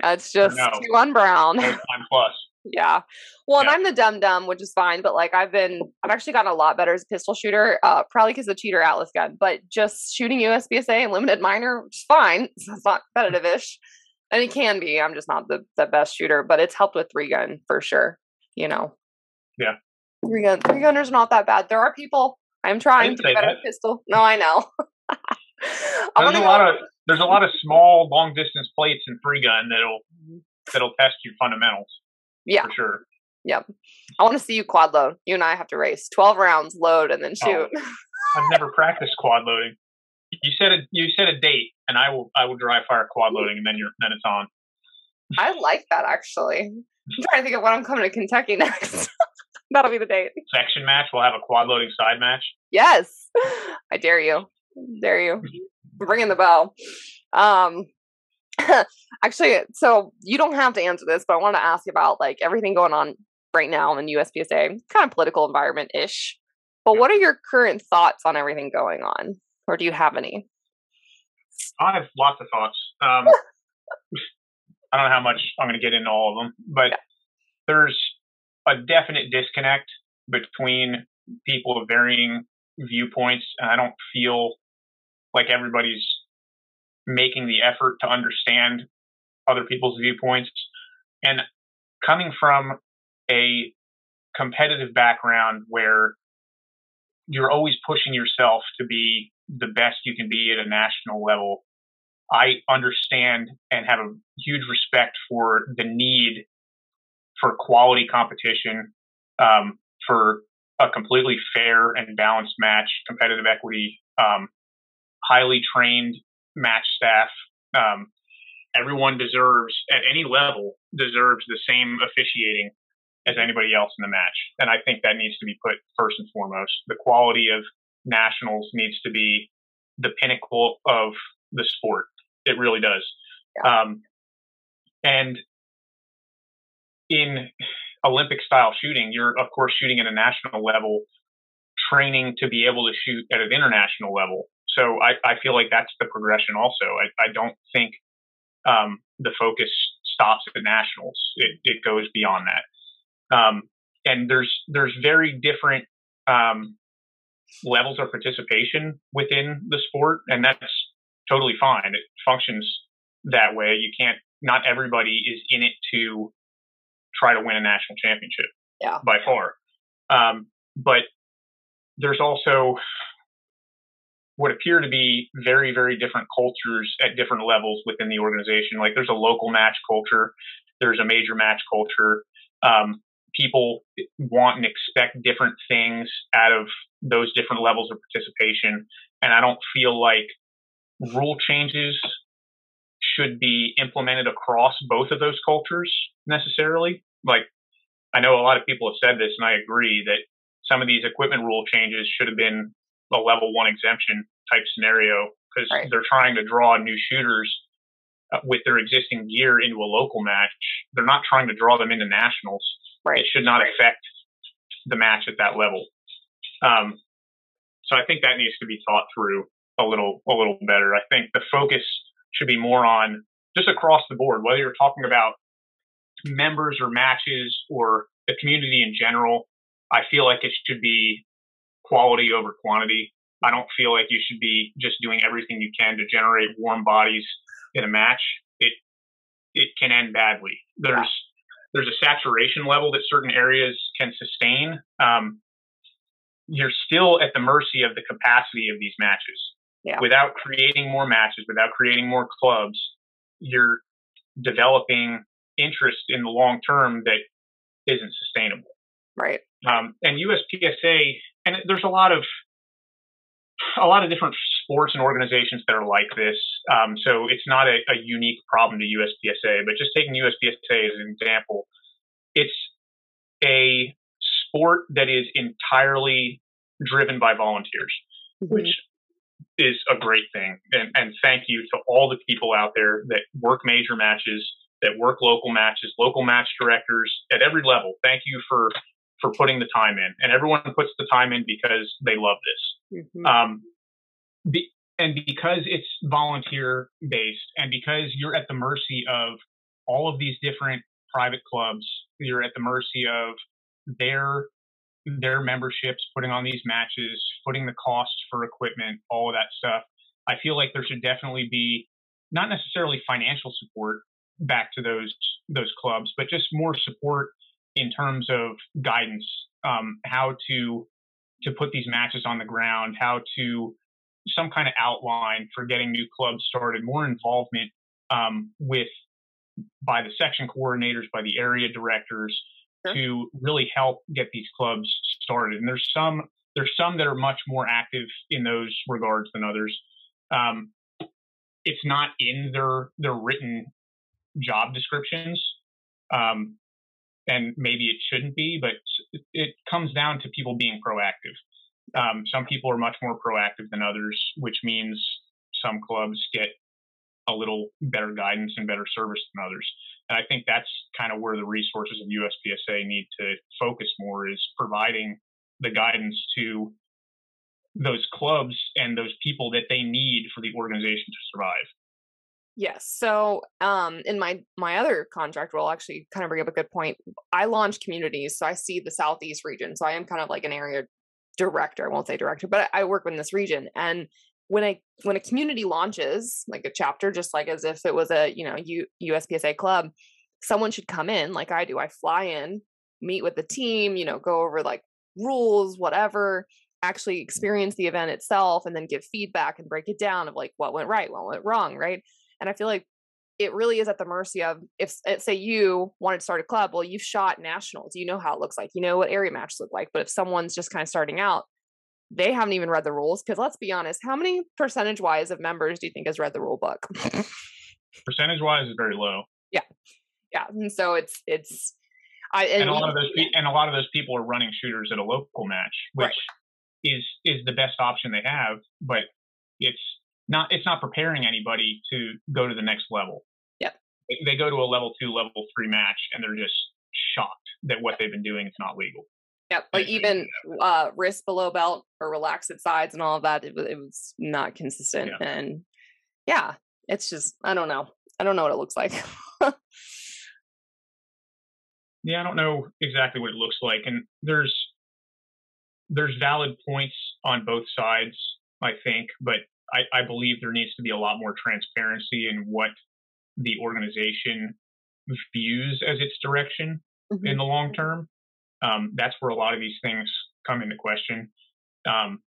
That's just no? two on brown. Time plus. Yeah. Well, yeah. and I'm the dumb dumb, which is fine. But like, I've been, I've actually gotten a lot better as a pistol shooter, uh, probably because the cheater Atlas gun. But just shooting USPSA and limited minor, which is fine. It's not competitive ish, and it can be. I'm just not the the best shooter, but it's helped with three gun for sure. You know. Yeah. Three gun, three gunner's not that bad. There are people. I'm trying to be better at pistol. No, I know. I there's a lot of there's a lot of small long distance plates in three gun that'll that'll test your fundamentals. Yeah, for sure. Yep. I want to see you quad load. You and I have to race twelve rounds, load, and then oh, shoot. Oh, I've never practiced quad loading. You said a you said a date, and I will I will dry fire quad loading, and then you're then it's on. I like that actually. I'm trying to think of when I'm coming to Kentucky next. That'll be the date. Section match. We'll have a quad loading side match. Yes, I dare you. Dare you. Bring in the bell. Um, actually, so you don't have to answer this, but I want to ask about like everything going on right now in the USPSA, kind of political environment ish. But what are your current thoughts on everything going on, or do you have any? I have lots of thoughts. Um, I don't know how much I'm going to get into all of them, but yeah. there's a definite disconnect between people of varying viewpoints, and I don't feel like everybody's making the effort to understand other people's viewpoints. And coming from a competitive background where you're always pushing yourself to be the best you can be at a national level, I understand and have a huge respect for the need for quality competition, um, for a completely fair and balanced match, competitive equity, um, highly trained match staff. Um, everyone deserves, at any level, deserves the same officiating as anybody else in the match. And I think that needs to be put first and foremost. The quality of nationals needs to be the pinnacle of the sport. It really does. Yeah. Um, and in Olympic style shooting, you're of course shooting at a national level, training to be able to shoot at an international level. So I, I feel like that's the progression also. I, I don't think um, the focus stops at nationals. It, it goes beyond that. Um, and there's there's very different um, levels of participation within the sport, and that's totally fine. It functions that way. You can't. Not everybody is in it to try to win a national championship. Yeah. By far. Um, but there's also what appear to be very, very different cultures at different levels within the organization. Like there's a local match culture, there's a major match culture. Um, people want and expect different things out of those different levels of participation. And I don't feel like rule changes should be implemented across both of those cultures necessarily. Like, I know a lot of people have said this, and I agree that some of these equipment rule changes should have been a level one exemption type scenario because right. they're trying to draw new shooters uh, with their existing gear into a local match. They're not trying to draw them into nationals. Right. It should not affect the match at that level. Um, so I think that needs to be thought through a little a little better. I think the focus should be more on just across the board, whether you're talking about members or matches or the community in general. I feel like it should be quality over quantity. I don't feel like you should be just doing everything you can to generate warm bodies in a match. It it can end badly. There's there's a saturation level that certain areas can sustain. Um, you're still at the mercy of the capacity of these matches. Yeah. Without creating more matches, without creating more clubs, you're developing interest in the long term that isn't sustainable. Right. Um, and USPSA, and there's a lot of a lot of different sports and organizations that are like this. Um, so it's not a, a, unique problem to USPSA, but just taking USPSA as an example, it's a sport that is entirely driven by volunteers, mm-hmm. which is a great thing. And, and thank you to all the people out there that work major matches, that work local matches, local match directors at every level. Thank you for for putting the time in, and everyone puts the time in because they love this. Mm-hmm. Um, be, and because it's volunteer based, and because you're at the mercy of all of these different private clubs, you're at the mercy of their their memberships, putting on these matches, footing the costs for equipment, all of that stuff. I feel like there should definitely be not necessarily financial support back to those those clubs, but just more support in terms of guidance, um, how to to put these matches on the ground, how to some kind of outline for getting new clubs started, more involvement um, with by the section coordinators, by the area directors sure. to really help get these clubs started. And there's some there's some that are much more active in those regards than others. Um, it's not in their their written job descriptions, um, and maybe it shouldn't be, but it comes down to people being proactive. Um, some people are much more proactive than others, which means some clubs get a little better guidance and better service than others. And I think that's kind of where the resources of USPSA need to focus more is providing the guidance to those clubs and those people that they need for the organization to survive. Yes. So, um, in my my other contract role, actually, kind of bring up a good point. I launch communities, so I see the southeast region. So I am kind of like an area director. I won't say director, but I work in this region. And when a when a community launches, like a chapter, just like as if it was a you know U, USPSA club, someone should come in like I do. I fly in, meet with the team, you know, go over like rules, whatever, actually experience the event itself, and then give feedback and break it down of like what went right, what went wrong, right? And I feel like it really is at the mercy of if eh, say you wanted to start a club well you've shot nationals you know how it looks like you know what area matches look like but if someone's just kind of starting out they haven't even read the rules because let's be honest how many percentage wise of members do you think has read the rule book? Percentage wise is very low. Yeah. Yeah and so it's it's I, and, and a lot of those and a lot of those people are running shooters at a local match which right. is is the best option they have but it's not it's not preparing anybody to go to the next level. Yeah they go to a level two level three match and they're just shocked that what they've been doing is not legal Yep, like even uh, wrist below belt or relaxed sides and all of that, it, it was not consistent. Yeah. And yeah, it's just I don't know. I don't know what it looks like. yeah, I don't know exactly what it looks like, and there's there's valid points on both sides, I think, but I, I believe there needs to be a lot more transparency in what the organization views as its direction mm-hmm. in the long term um, that's where a lot of these things come into question. Um,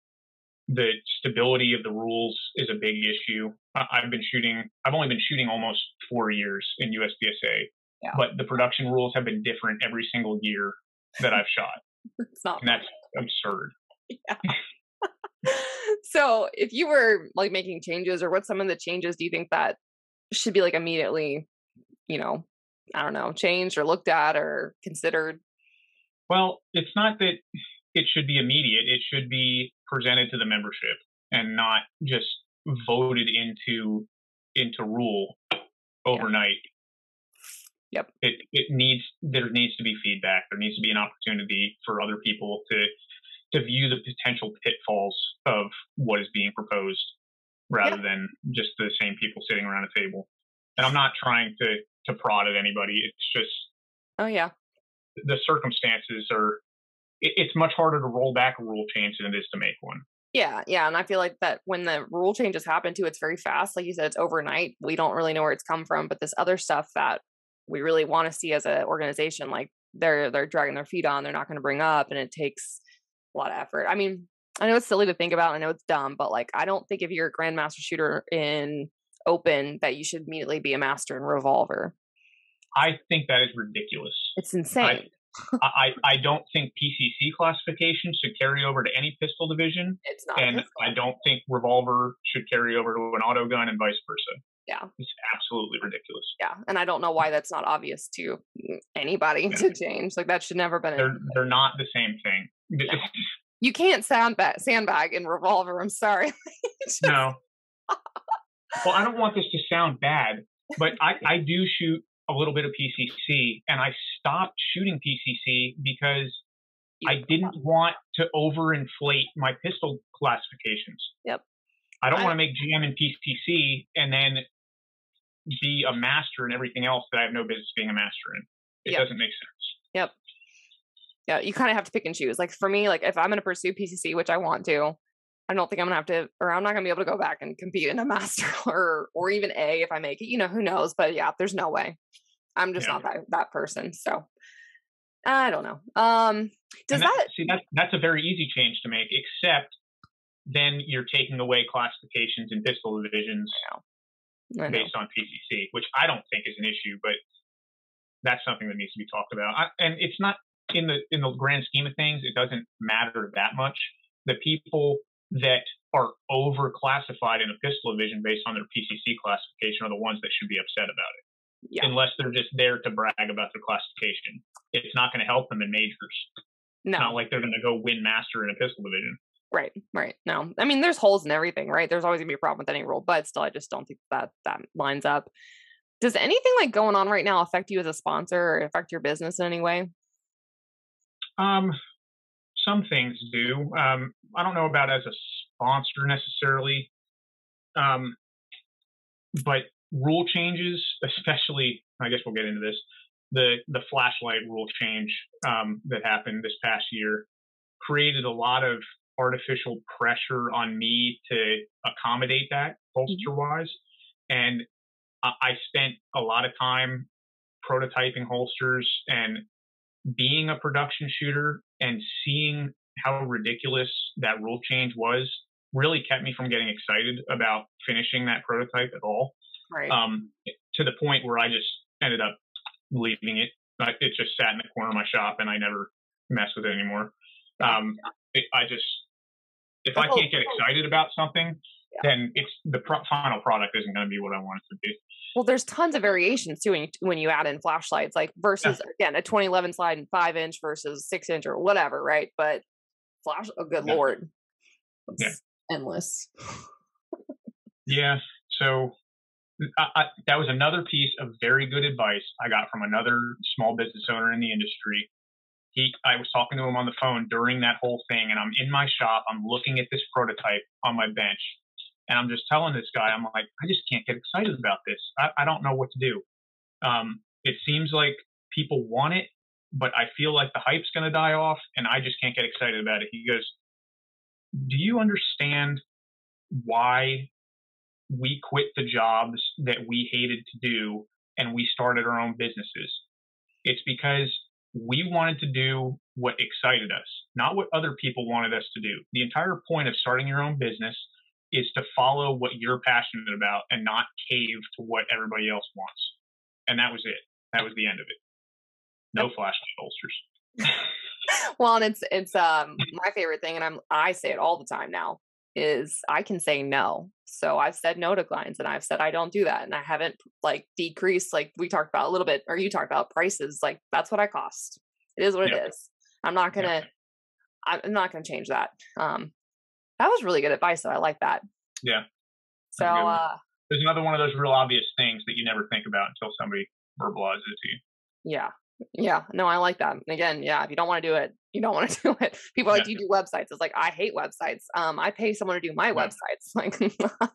the stability of the rules is a big issue. I've been shooting, I've only been shooting almost four years in USPSA, yeah. but the production rules have been different every single year that I've shot. it's not, and that's absurd. Yeah. so if you were like making changes or what some of the changes do you think that should be like immediately, you know, I don't know, changed or looked at or considered? Well, it's not that it should be immediate. It should be presented to the membership and not just voted into into rule overnight. Yep. It it needs there needs to be feedback. There needs to be an opportunity for other people to to view the potential pitfalls of what is being proposed rather yep. than just the same people sitting around a table. And I'm not trying to to prod at anybody. It's just Oh yeah the circumstances are it, it's much harder to roll back a rule change than it is to make one. Yeah, yeah, and I feel like that when the rule changes happen too, it's very fast. Like you said, it's overnight. We don't really know where it's come from, but this other stuff that we really want to see as an organization, like they're they're dragging their feet on, they're not going to bring up, and it takes a lot of effort. I mean, I know it's silly to think about. I know it's dumb, but like I don't think if you're a grandmaster shooter in open that you should immediately be a master in revolver. I think that is ridiculous. It's insane. I, I, I don't think PCC classification should carry over to any pistol division. It's not. And I don't think revolver should carry over to an auto gun and vice versa. Yeah. It's absolutely ridiculous. Yeah. And I don't know why that's not obvious to anybody yeah. to change. Like that should never been. They're, they're not the same thing. No. you can't sandbag, sandbag in revolver. I'm sorry. Just... No. well, I don't want this to sound bad, but I, I do shoot a little bit of PCC, and I stopped shooting PCC because I didn't want to overinflate my pistol classifications. Yep. I don't I, want to make GM and PCC and then be a master in everything else that I have no business being a master in. It yep. doesn't make sense. Yep. Yeah, you kind of have to pick and choose. Like for me, like if I'm going to pursue PCC, which I want to, I don't think I'm gonna have to, or I'm not gonna be able to go back and compete in a master or or even a if I make it. You know, who knows? But yeah, there's no way. I'm just yeah. not that that person. So I don't know. Um, does that, that, see that that's a very easy change to make, except then you're taking away classifications in pistol divisions based on PCC, which I don't think is an issue, but that's something that needs to be talked about. I, and it's not in the in the grand scheme of things, it doesn't matter that much. The people that are overclassified in a pistol division based on their PCC classification are the ones that should be upset about it. Yeah. Unless they're just there to brag about their classification, it's not going to help them in majors. No. It's not like they're going to go win master in a pistol division. Right, right. No, I mean, there's holes in everything, right? There's always gonna be a problem with any rule, but still, I just don't think that that lines up. Does anything like going on right now affect you as a sponsor or affect your business in any way? Um, some things do. Um, I don't know about as a sponsor necessarily. Um, but rule changes, especially, I guess we'll get into this. The the flashlight rule change um, that happened this past year created a lot of artificial pressure on me to accommodate that holster wise. And I spent a lot of time prototyping holsters and being a production shooter and seeing how ridiculous that rule change was really kept me from getting excited about finishing that prototype at all. Right. Um, to the point where I just ended up leaving it. It just sat in the corner of my shop and I never messed with it anymore. Um, it, I just if I can't get excited about something, yeah. then it's the pro- final product isn't going to be what I want it to be. Well, there's tons of variations too when you, when you add in flashlights, like versus yeah. again a 2011 slide and five inch versus six inch or whatever, right? But flash, oh good yeah. lord, it's endless. yeah. So I, I, that was another piece of very good advice I got from another small business owner in the industry he I was talking to him on the phone during that whole thing and I'm in my shop, I'm looking at this prototype on my bench and I'm just telling this guy, I'm like, I just can't get excited about this. I, I don't know what to do. Um, it seems like people want it, but I feel like the hype's going to die off and I just can't get excited about it. He goes, Do you understand why we quit the jobs that we hated to do and we started our own businesses? It's because we wanted to do what excited us, not what other people wanted us to do. The entire point of starting your own business is to follow what you're passionate about and not cave to what everybody else wants. And that was it. That was the end of it. No flashlight holsters. well, and it's it's um my favorite thing, and I'm I say it all the time now is I can say no. So I've said no to clients and I've said I don't do that. And I haven't like decreased, like we talked about a little bit, or you talked about prices. Like that's what I cost. It is what it is. I'm not gonna I'm not gonna change that. Um that was really good advice though. I like that. Yeah. So uh there's another one of those real obvious things that you never think about until somebody verbalizes it to you. Yeah. Yeah, no, I like that. Again, yeah, if you don't want to do it, you don't want to do it. People like, do you do websites? It's like I hate websites. Um, I pay someone to do my yeah. websites. Like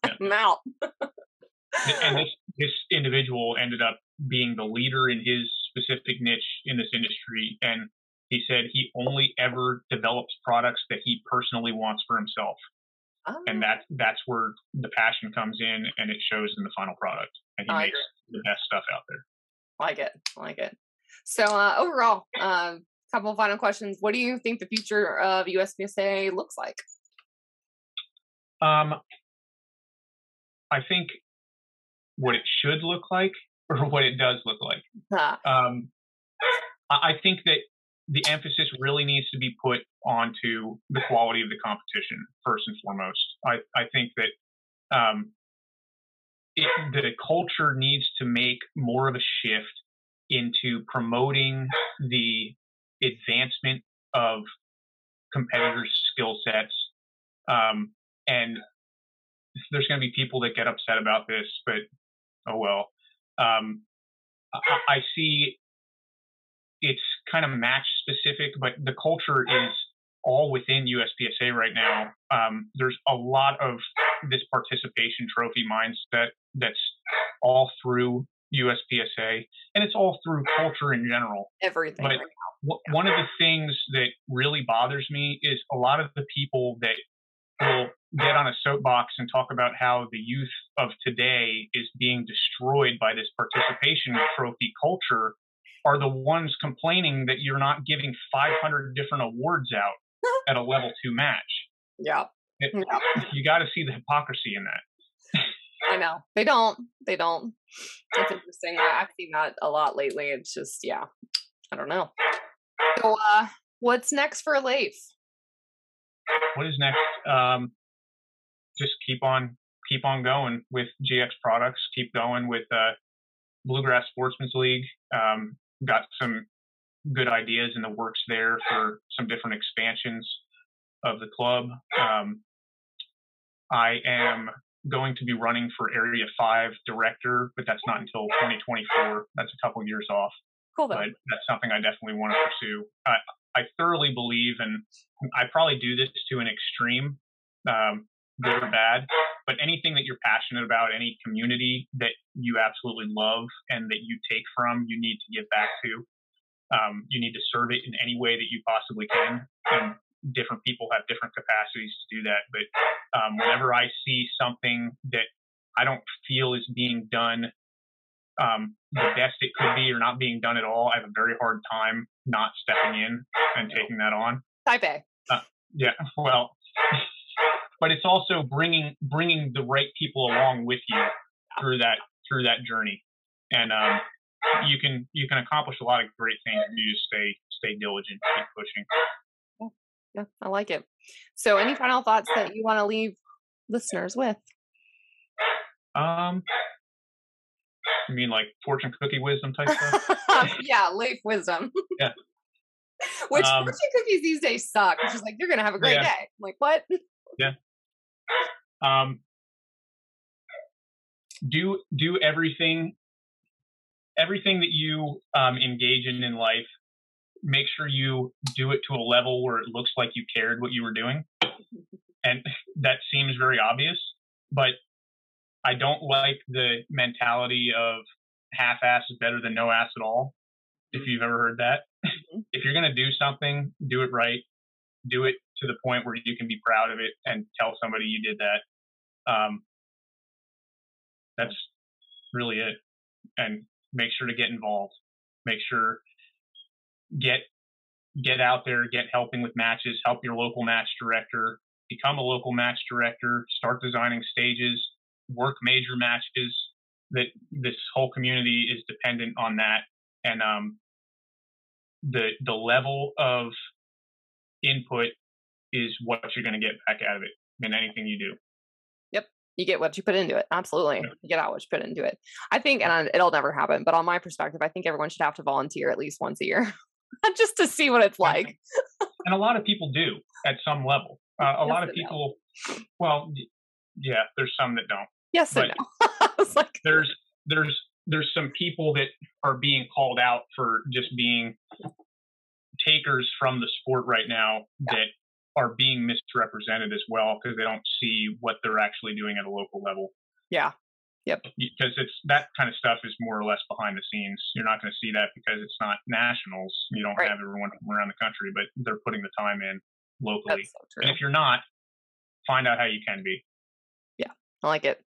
I'm out. and this this individual ended up being the leader in his specific niche in this industry, and he said he only ever develops products that he personally wants for himself. Oh. And that that's where the passion comes in, and it shows in the final product. And he I makes agree. the best stuff out there. Like it, like it. So uh, overall, a uh, couple of final questions. What do you think the future of USPSA looks like? Um, I think what it should look like, or what it does look like. Huh. Um, I think that the emphasis really needs to be put onto the quality of the competition first and foremost. I, I think that um, it, that a culture needs to make more of a shift into promoting the advancement of competitors' skill sets. Um, and there's going to be people that get upset about this, but oh well. Um, I, I see it's kind of match specific, but the culture is all within USPSA right now. Um, there's a lot of this participation trophy mindset that's all through USPSA, and it's all through culture in general. Everything. But right one of the things that really bothers me is a lot of the people that will get on a soapbox and talk about how the youth of today is being destroyed by this participation trophy culture are the ones complaining that you're not giving 500 different awards out at a level two match. Yeah. it, yeah. you got to see the hypocrisy in that. I know they don't. They don't. It's interesting. I, have seen that a lot lately. It's just, yeah, I don't know. So, uh, what's next for Lafe? What is next? Um, just keep on keep on going with GX products. Keep going with uh, Bluegrass Sportsman's League. Um, got some good ideas in the works there for some different expansions of the club. Um, I am going to be running for Area 5 director, but that's not until 2024. That's a couple years off. Cool, but that's something I definitely want to pursue. I, I thoroughly believe, and I probably do this to an extreme, um, good or bad, but anything that you're passionate about, any community that you absolutely love and that you take from, you need to give back to. Um, you need to serve it in any way that you possibly can. And different people have different capacities to do that. But um, whenever I see something that I don't feel is being done um, the best it could be or not being done at all, I have a very hard time not stepping in and taking that on. Type A. Uh, yeah, well, but it's also bringing bringing the right people along with you through that through that journey, and um, you can you can accomplish a lot of great things if you just stay stay diligent, keep pushing. Yeah, I like it. So, any final thoughts that you want to leave listeners with? Um, you mean like fortune cookie wisdom type stuff? yeah, life wisdom. yeah. Which um, fortune cookies these days suck. It's just like you're gonna have a great yeah. day. I'm like what? Yeah. Um. Do do everything everything that you um, engage in in life make sure you do it to a level where it looks like you cared what you were doing. And that seems very obvious, but I don't like the mentality of half ass is better than no ass at all. If you've ever heard that, mm-hmm. if you're going to do something, do it right. Do it to the point where you can be proud of it and tell somebody you did that. Um, that's really it. And make sure to get involved. Make sure get get out there, get helping with matches, help your local match director, become a local match director, start designing stages, work major matches. That this whole community is dependent on that, and um, the the level of input is what you're going to get back out of it in anything you do. Yep, you get what you put into it. Absolutely, yeah. you get out what you put into it. I think, and it'll never happen, but on my perspective, I think everyone should have to volunteer at least once a year. just to see what it's like. and a lot of people do at some level. Uh, a yes lot of people, no. well, yeah, there's some that don't. Yes but no. like, there's there's there's some people that are being called out for just being takers from the sport right now yeah. that are being misrepresented as well because they don't see what they're actually doing at a local level. Yeah, Yep. Because it's that kind of stuff is more or less behind the scenes. You're not going to see that because it's not nationals. You don't right. have everyone from around the country, but they're putting the time in locally. So and if you're not, find out how you can be. Yeah, I like it.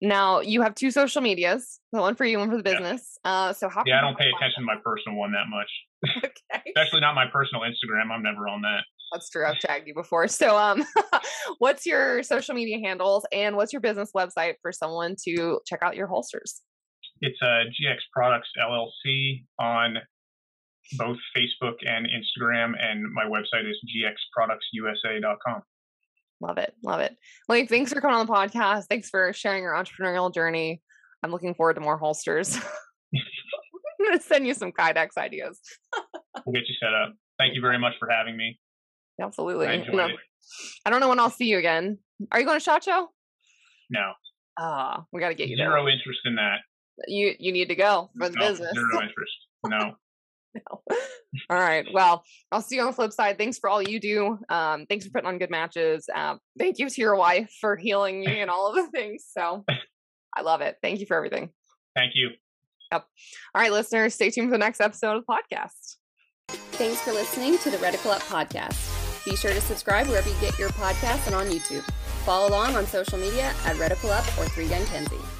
Now you have two social medias, the one for you, one for the business. Yeah. Uh, so how? Yeah, I don't pay attention to my personal one that much. okay. Especially not my personal Instagram. I'm never on that. That's true. I've tagged you before. So, um, what's your social media handles and what's your business website for someone to check out your holsters? It's uh, GX Products LLC on both Facebook and Instagram, and my website is gxproductsusa.com. Love it. Love it. Like, thanks for coming on the podcast. Thanks for sharing your entrepreneurial journey. I'm looking forward to more holsters. I'm going to send you some Kydex ideas. we'll get you set up. Thank you very much for having me. Absolutely. I, no, I don't know when I'll see you again. Are you going to Shot Show? No. Ah, uh, we got to get you Zero there. interest in that. You you need to go for the no, business. Zero interest. No. no. All right. Well, I'll see you on the flip side. Thanks for all you do. Um, thanks for putting on good matches. Uh, thank you to your wife for healing me and all of the things. So I love it. Thank you for everything. Thank you. Yep. All right, listeners, stay tuned for the next episode of the podcast. Thanks for listening to the Reticle Up podcast. Be sure to subscribe wherever you get your podcasts and on YouTube. Follow along on social media at Reticle Up or 3 Gun Kenzie.